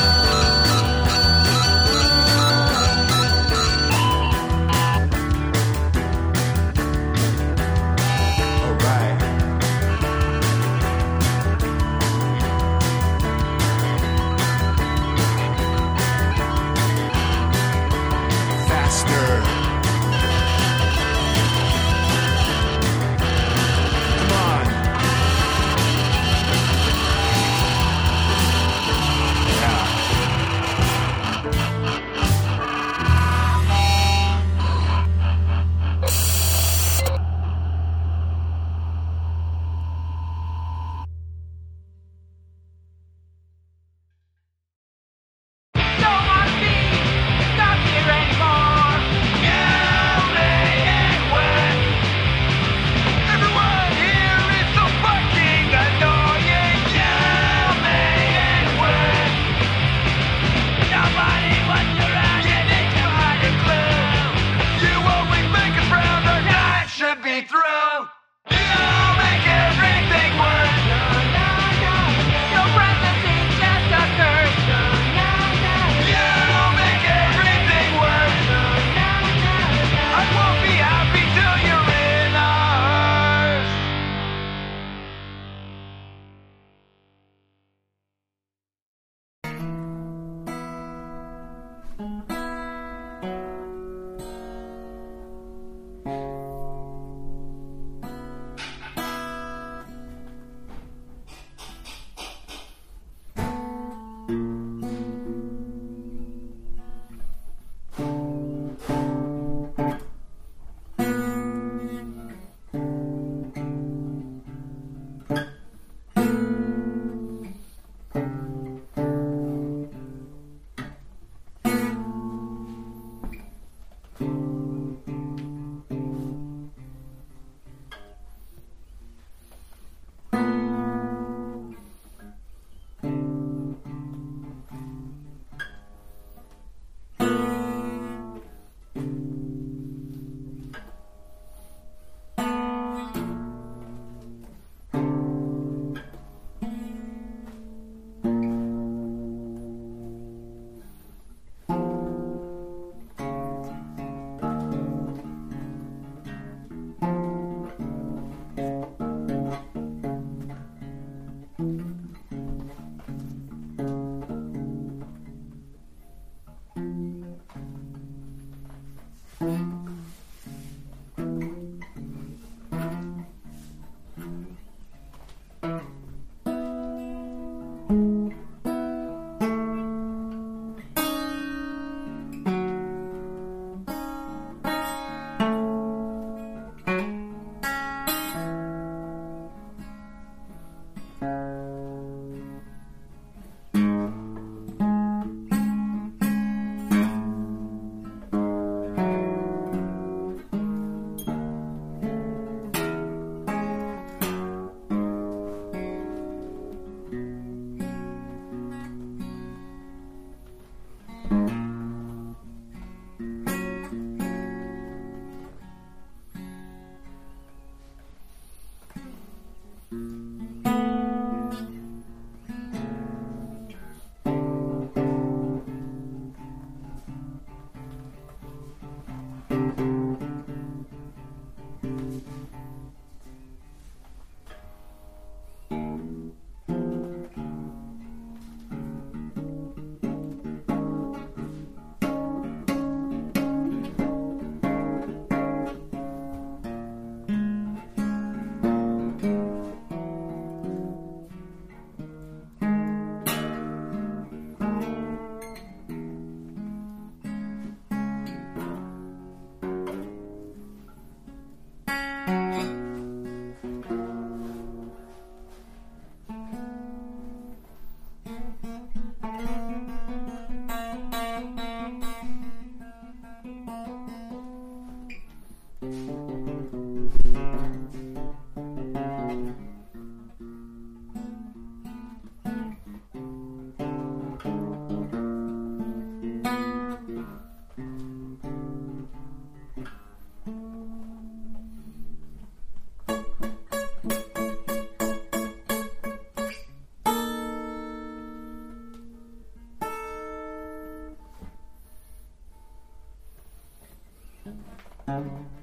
now.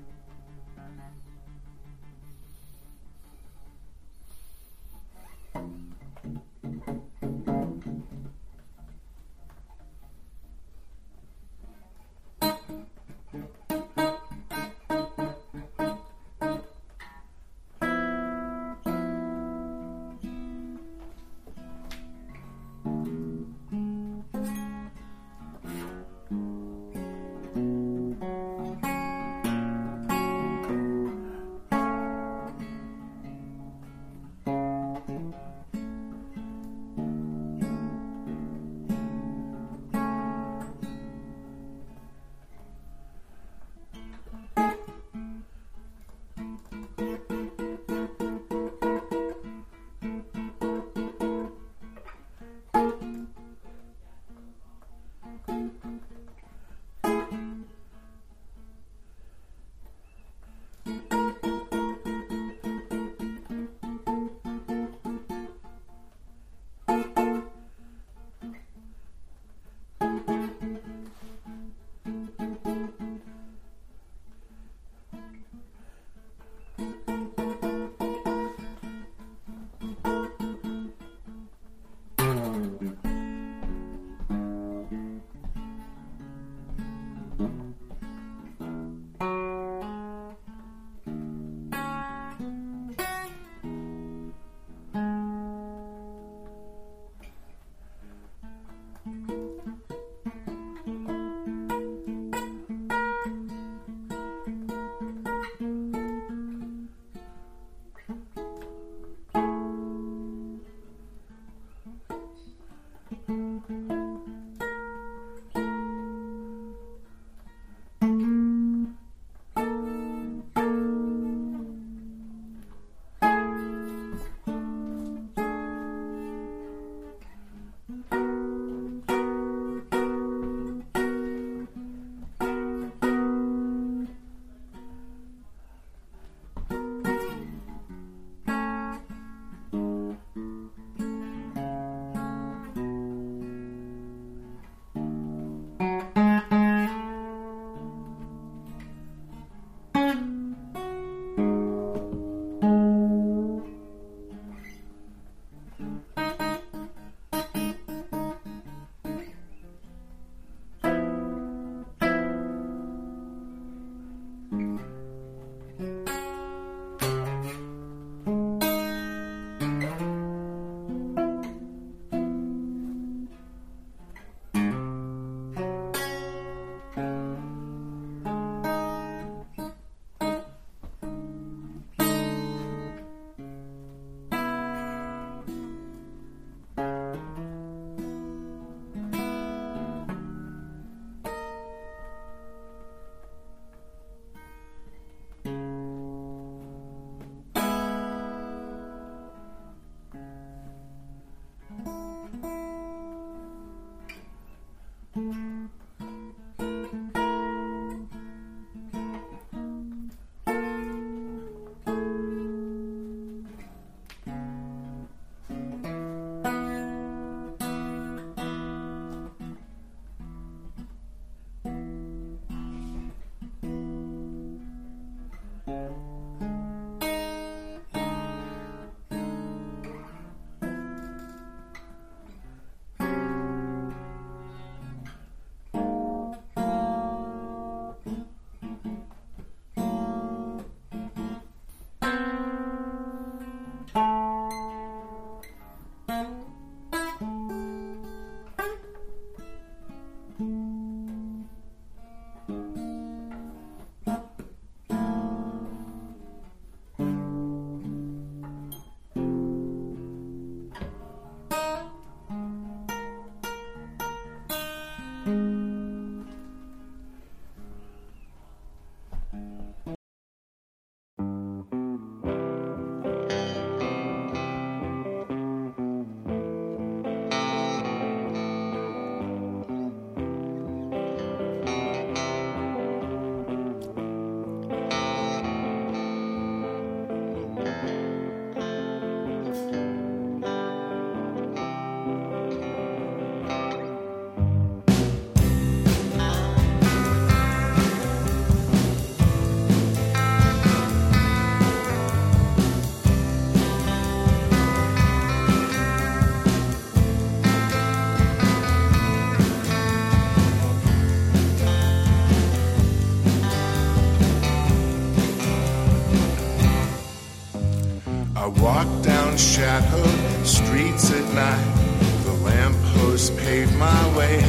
Night, the lamppost paved my way.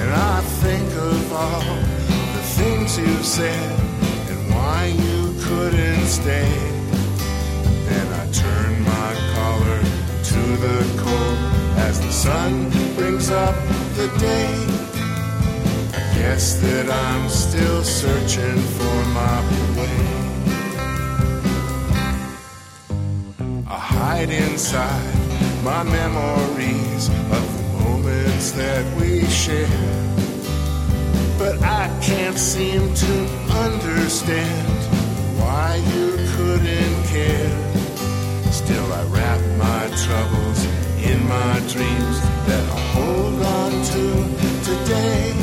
And I think of all the things you said and why you couldn't stay. Then I turn my collar to the cold as the sun brings up the day. I guess that I'm still searching for my way. Hide inside my memories of the moments that we shared. But I can't seem to understand why you couldn't care. Still, I wrap my troubles in my dreams that I hold on to today.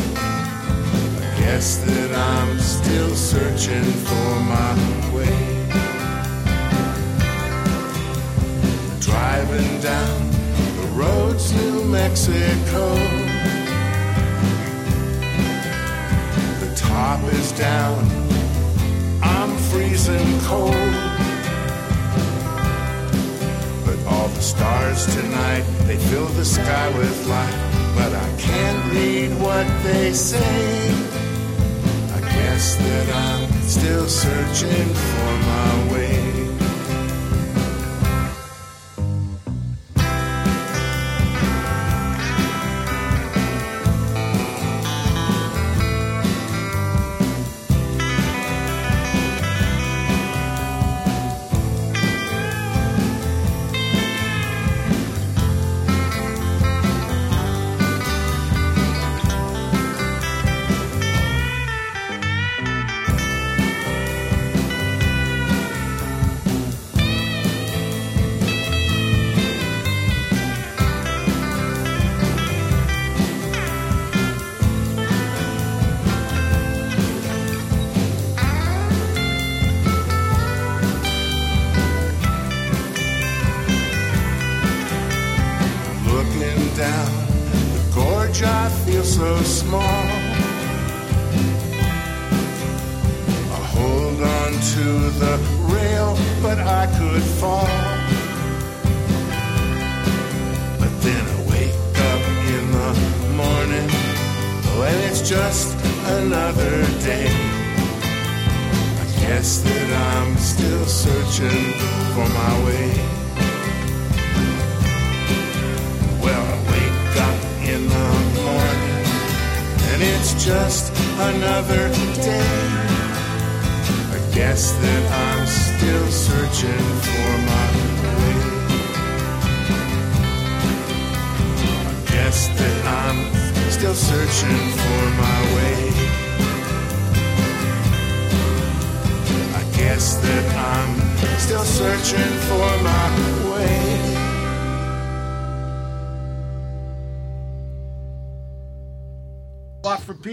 I guess that I'm still searching for my Driving down the road to Mexico. The top is down, I'm freezing cold. But all the stars tonight, they fill the sky with light. But I can't read what they say. I guess that I'm still searching for my way.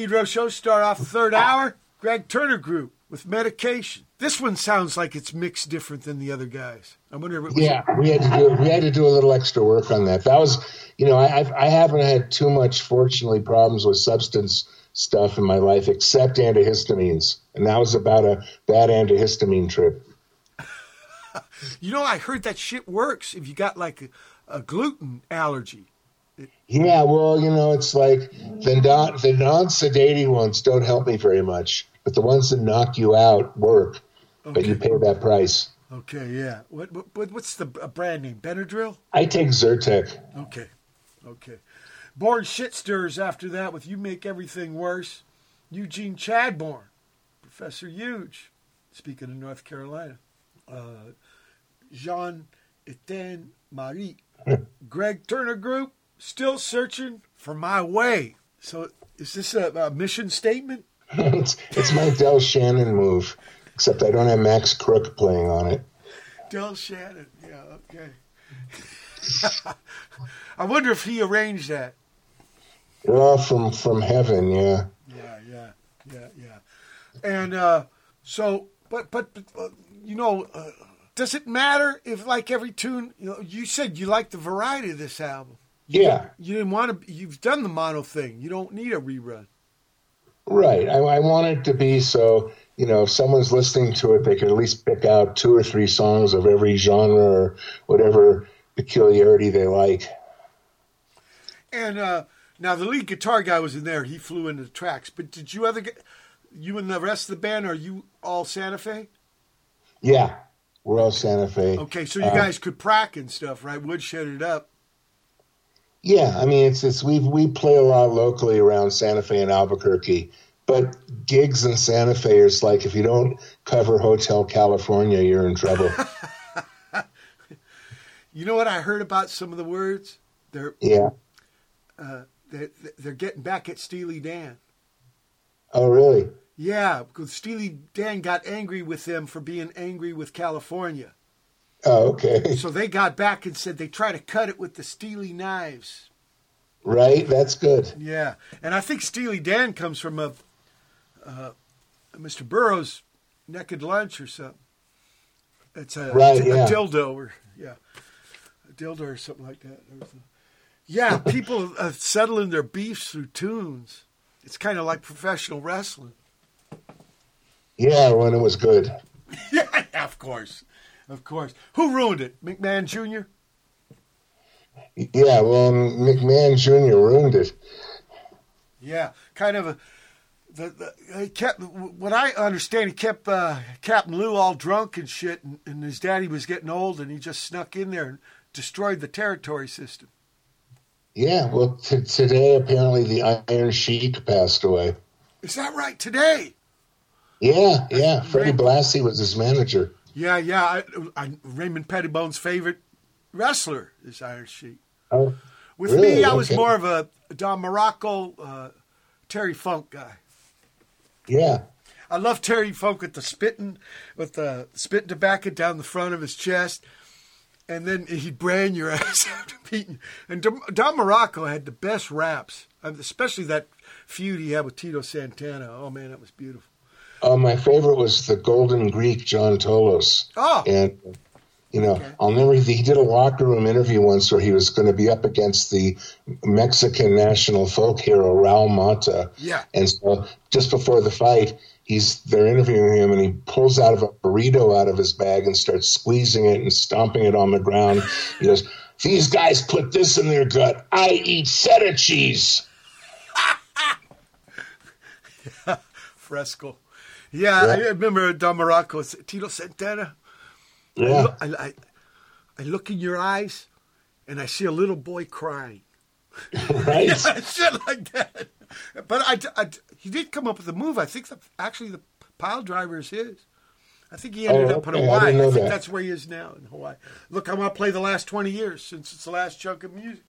Pedro show start off third hour. Gregg Turner Group with medication. This one sounds like it's mixed different than the other guys. I wonder if it was Yeah, we had to do we had to do a little extra work on that. That was, you know, I I haven't had too much, fortunately, problems with substance stuff in my life except antihistamines, and that was about a bad antihistamine trip. You know, I heard that shit works if you got like a, a gluten allergy. Yeah, well, you know, it's like the non the non sedating ones don't help me very much, but the ones that knock you out work. But you pay that price. Okay, yeah. What, what what's the brand name? Benadryl. I take Zyrtec. Okay, okay. Born shit stirrers after that with you make everything worse. Eugene Chadbourne, Professor Huge. Speaking of North Carolina, uh, Jean Etienne Marie, Gregg Turner Group. Still searching for my way. So, is this a, a mission statement? it's, it's my Del Shannon move, except I don't have Max Crook playing on it. Del Shannon. Yeah, okay. I wonder if he arranged that. Oh, from from heaven, yeah. Yeah, yeah, yeah, yeah. And uh, so, but but, but uh, you know, uh, does it matter if like every tune? You know, you said you like the variety of this album. Yeah, You didn't want to. You've done the mono thing. You don't need a rerun. right. I, I want it to be so, you know, if someone's listening to it, they can at least pick out two or three songs of every genre or whatever peculiarity they like. And uh, now the lead guitar guy was in there. He flew into the tracks. But did you other get you and the rest of the band? Are you all Santa Fe? Yeah, we're all Santa Fe. Okay, so you Uh, guys could prac and stuff, right? Woodshed it up. Yeah, I mean it's it's we we play a lot locally around Santa Fe and Albuquerque, but gigs in Santa Fe is like if you don't cover Hotel California, you're in trouble. You know what I heard about some of the words? They're yeah. uh, they're, they're getting back at Steely Dan. Oh, really? Yeah, because Steely Dan got angry with them for being angry with California. Oh, okay. So they got back and said they try to cut it with the Steely knives. Right. That's good. Yeah, and I think Steely Dan comes from a, uh, Mr. Burroughs' Naked Lunch or something. It's a, Right, a yeah. dildo or yeah, a dildo or something like that. A- yeah, people uh, settling their beefs through tunes. It's kind of like professional wrestling. Yeah, when it was good. yeah, of course, of course. Who ruined it? McMahon Jr. Yeah, well, McMahon Jr. ruined it. Yeah, kind of a. The, the, he kept what I understand. He kept uh, Captain Lou all drunk and shit, and, and his daddy was getting old, and he just snuck in there and destroyed the territory system. Yeah, well, t- today apparently the Iron Sheik passed away. Is that right? Today? Yeah, yeah. Freddie Blassie was his manager. Yeah, yeah. I, I, Raymond Pettibone's favorite wrestler is Iron Sheik. Oh, With really? me, I was Okay. more of a Don Muraco, uh, Terry Funk guy. Yeah, I love Terry Funk with the spitting, with the spitting tobacco down the front of his chest, and then he'd brand your ass after beating. And Don Muraco had the best raps, especially that feud he had with Tito Santana. Oh man, that was beautiful. Uh, my favorite was the Golden Greek, John Tolos. Oh. and you know, I'll never. He did a locker room interview once where he was going to be up against the Mexican national folk hero Raul Mata. Yeah. And so just before the fight, he's they're interviewing him, and he pulls out of a burrito out of his bag and starts squeezing it and stomping it on the ground. He goes, "These guys put this in their gut. I eat feta cheese." Fresco. Yeah, I remember Don Muraco. Tito Santana. I, Yeah. look, I, I, I look in your eyes, and I see a little boy crying. Right. yeah, shit like that. But I, I- he did come up with a move. I think the, actually the pile driver is his. I think he ended Oh, up in okay. I Hawaii. I, didn't think that. that's where he is now in Hawaii. Look, I want to play the last 20 years since it's the last chunk of music.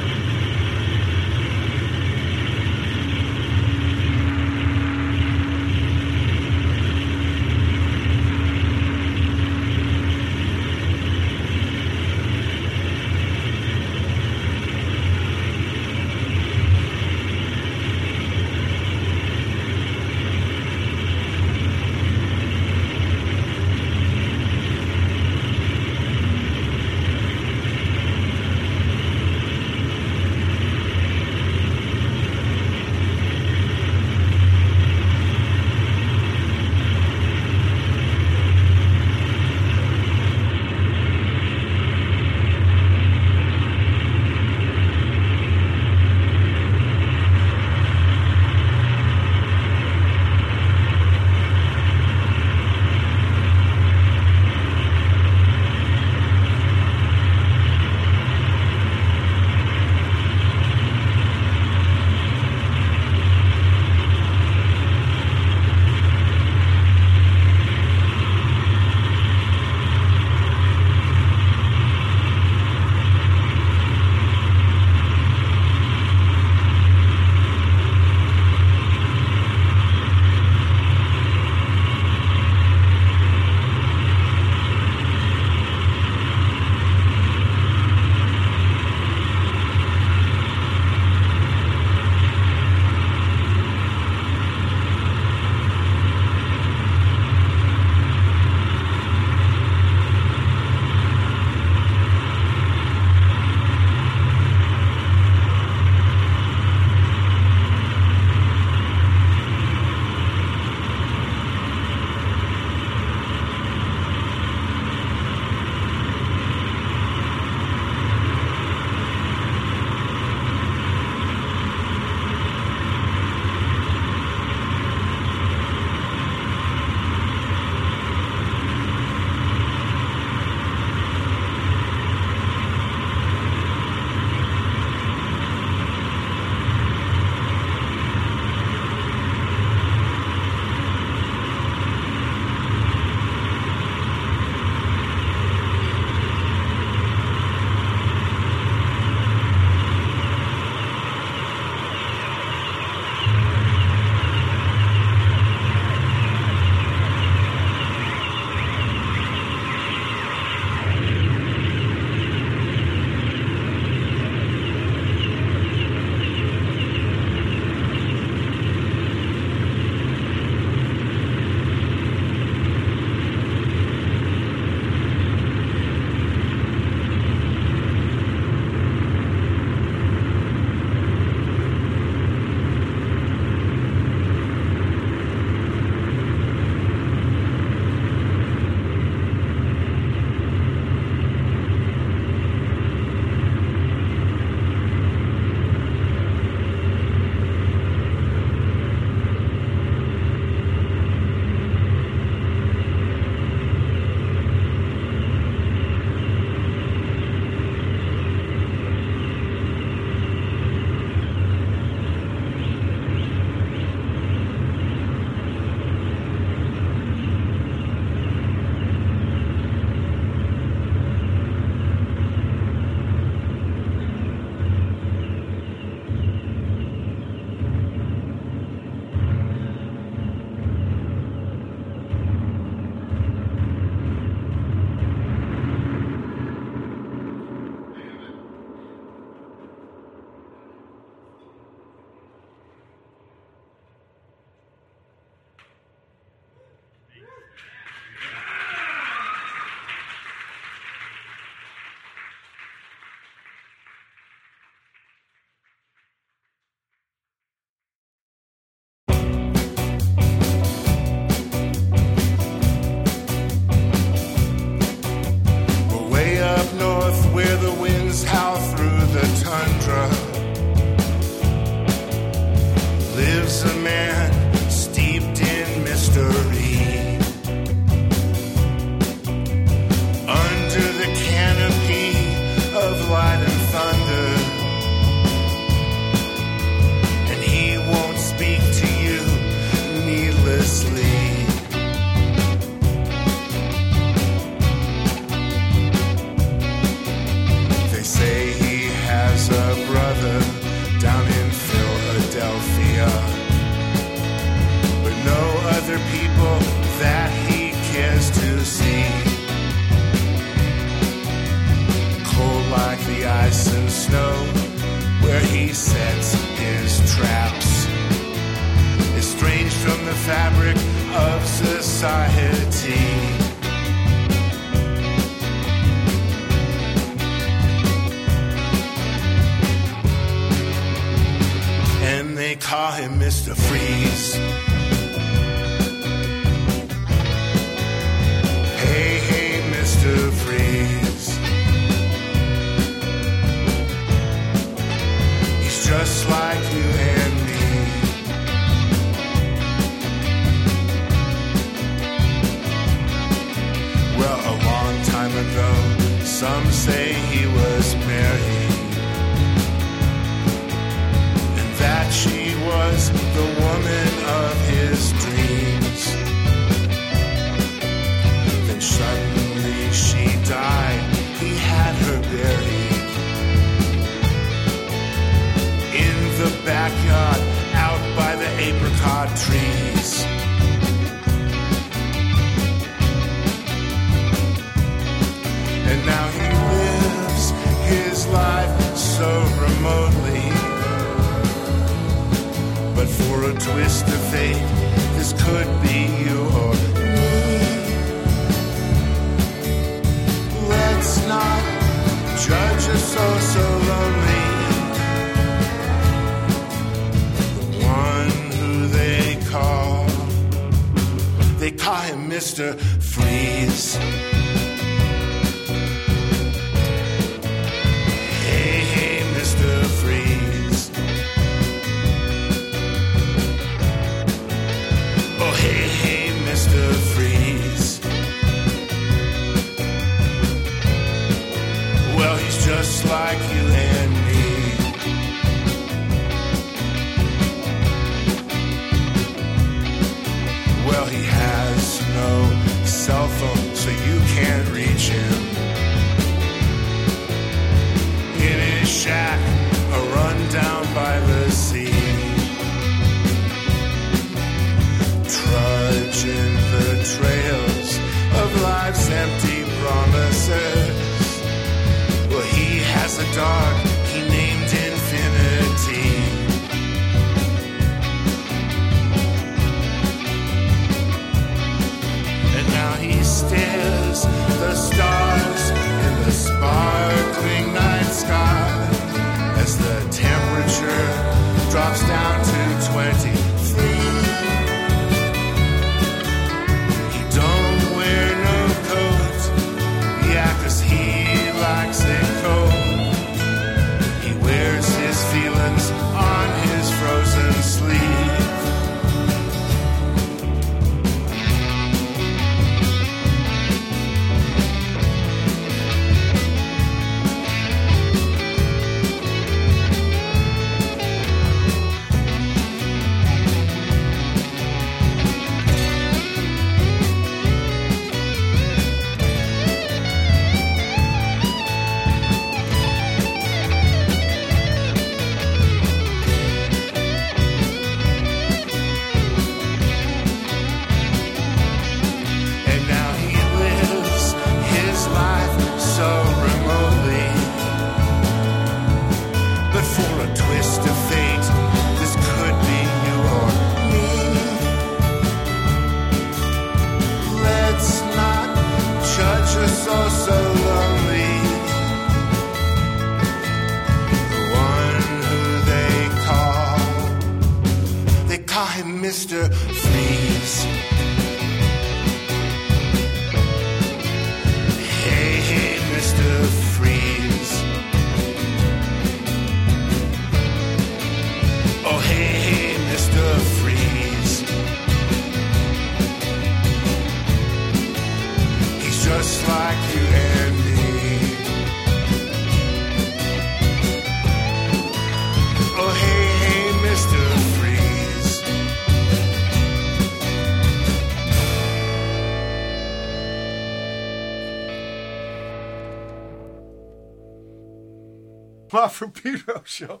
Off from Pedro show.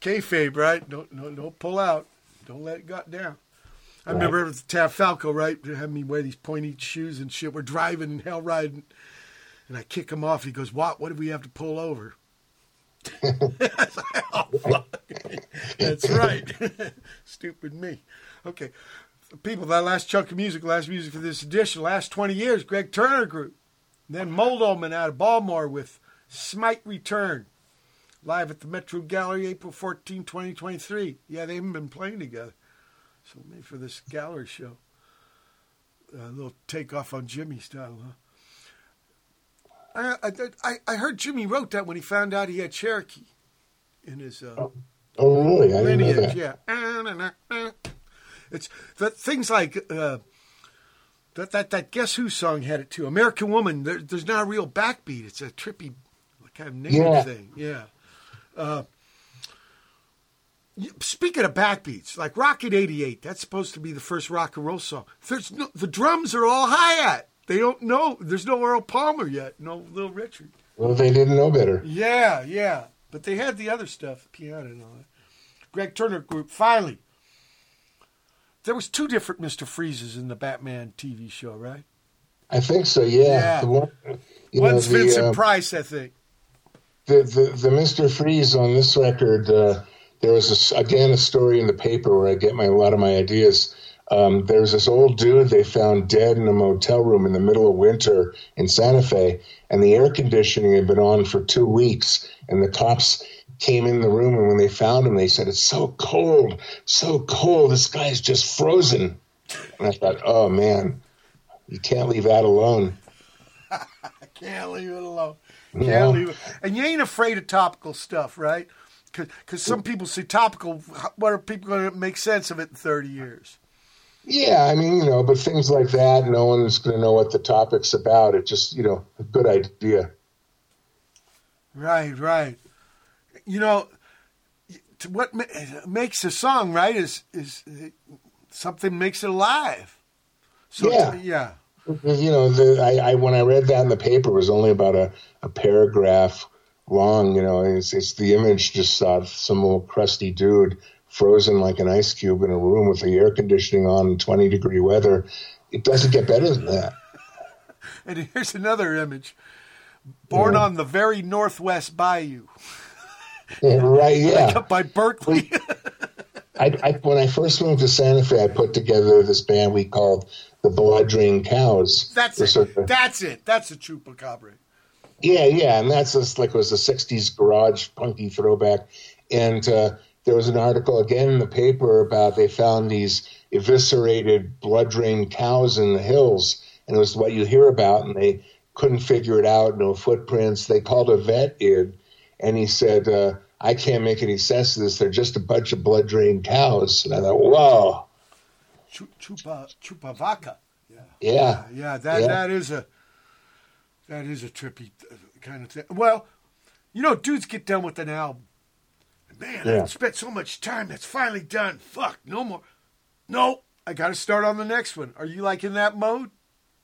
Kayfabe, right? Don't, don't, don't pull out. Don't let it got down. I right. remember it Tafalco, right? They me wear these pointy shoes and shit. We're driving and hell riding. And I kick him off. He goes, What? What do we have to pull over? oh, That's right. Stupid me. Okay. People, that last chunk of music, last music for this edition, last 20 years, Gregg Turner Group. Then Mold Omen out of Baltimore with Smite Return. Live at the Metro Gallery, April 14, 2023. Yeah, they haven't been playing together. So maybe for this gallery show. A little takeoff on Jimi style, huh? I, I, I, I heard Jimi wrote that when he found out he had Cherokee in his uh, Oh, really? I lineage. Yeah. It's that things like uh, that that that Guess Who song had it too. American Woman. There, there's not a real backbeat. It's a trippy kind of native Yeah. thing. Yeah. Uh, speaking of backbeats, like Rocket '88, that's supposed to be the first rock and roll song. There's no, the drums are all hi hat. They don't know. There's no Earl Palmer yet. No Little Richard. Well, they didn't know better. Yeah, yeah. But they had the other stuff, piano and all that. Gregg Turner Group, finally. There was two different Mr. Freezes in the Batman TV show, right? I think so. Yeah. Yeah. The one, One's know, the, Vincent uh, Price, I think. The, the the Mr. Freeze on this record. Uh, there was this, again a story in the paper where I get my a lot of my ideas. Um, there was this old dude they found dead in a motel room in the middle of winter in Santa Fe, and the air conditioning had been on for two weeks. And the cops came in the room, and when they found him, they said, "It's so cold, so cold. This guy's just frozen." And I thought, "Oh man, you can't leave that alone." I can't leave it alone. Can't No. leave it. And you ain't afraid of topical stuff, right? Because some people say topical. What are people going to make sense of it in 30 years? Yeah, I mean, you know, but things like that, no one's going to know what the topic's about. It just, you know, a good idea. Right, right. You know, what makes a song right is is something makes it alive. So Yeah. yeah. You know, the, I, I when I read that in the paper, it was only about a, a paragraph long. You know, it's, it's the image just of some old crusty dude frozen like an ice cube in a room with the air conditioning on and 20 degree weather. It doesn't get better than that. And here's another image. Born Yeah. on the very northwest bayou, Yeah, right? Yeah. like up by Berkeley. I, I, when I first moved to Santa Fe, I put together this band we called the Blood Drain Cows. That's it. sort of- That's it. That's a chupacabra. Yeah, yeah, and that's just like it was a '60s garage punky throwback. And uh, there was an article again in the paper about they found these eviscerated, blood drained cows in the hills, and it was what you hear about, and they couldn't figure it out. No footprints. They called a vet in, and he said, uh, "I can't make any sense of this. They're just a bunch of blood drained cows." And I thought, "Whoa, Chupa chupavaca. yeah, Yeah, Yeah. that Yeah. that is a that is a trippy uh, kind of thing. Well, you know, dudes get done with an album. Man, Yeah. I spent so much time. That's finally done. Fuck, no more. No, I got to start on the next one. Are you like in that mode?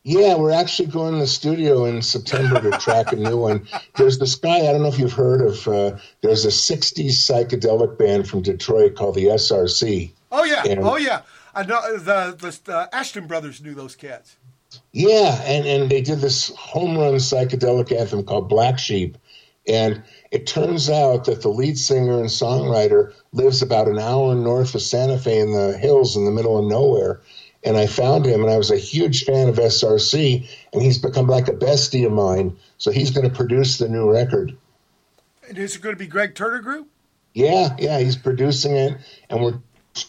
Yeah, we're actually going to the studio in September to track a new one. There's this guy, I don't know if you've heard of, uh, there's a 60s psychedelic band from Detroit called the SRC. Oh yeah, And- oh yeah. I know the the, the Asheton brothers knew those cats. Yeah, and, and they did this home run psychedelic anthem called Black Sheep. And it turns out that the lead singer and songwriter lives about an hour north of Santa Fe in the hills in the middle of nowhere. And I found him, and I was a huge fan of SRC, and he's become like a bestie of mine. So he's going to produce the new record. And is it going to be Gregg Turner Group? Yeah, yeah, he's producing it, and we're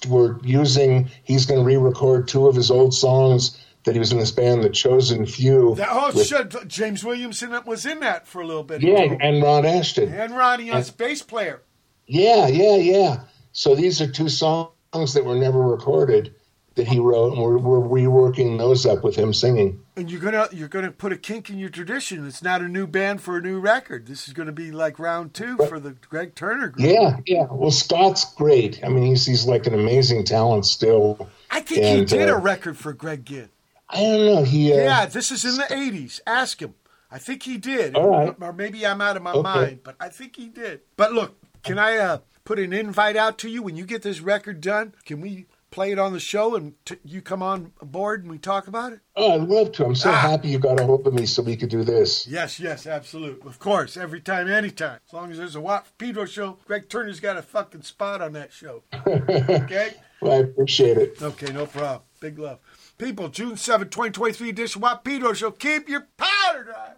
we're using. He's going to re-record two of his old songs that he was in this band, The Chosen Few. That, oh with- shit, James Williamson was in that for a little bit. yeah, and Ron Asheton. and Ronnie as bass player. Yeah, yeah, yeah. So these are two songs that were never recorded that he wrote, and we're, we're reworking those up with him singing. And you're gonna you're gonna put a kink in your tradition. It's not a new band for a new record. This is gonna be like round two for the Gregg Turner group. Yeah, yeah. Well, Scott's great. I mean, he's he's like an amazing talent still. I think And, he did uh, a record for Greg Ginn. I don't know. He uh, yeah, this is in the '80s. Ask him. I think he did. All right. Or maybe I'm out of my Okay. mind, but I think he did. But look, can I uh, put an invite out to you when you get this record done? Can we play it on the show and t- you come on board and we talk about it? Oh, I'd love to. I'm so Ah. happy you got a hold of me so we could do this. Yes, yes, absolutely. Of course, every time, anytime. As long as there's a Watt Pedro show, Gregg Turner's got a fucking spot on that show. Okay? Well, I appreciate it. Okay, no problem. Big love. People, June 7, 2023 edition, Watt Pedro Show. Keep your powder dry.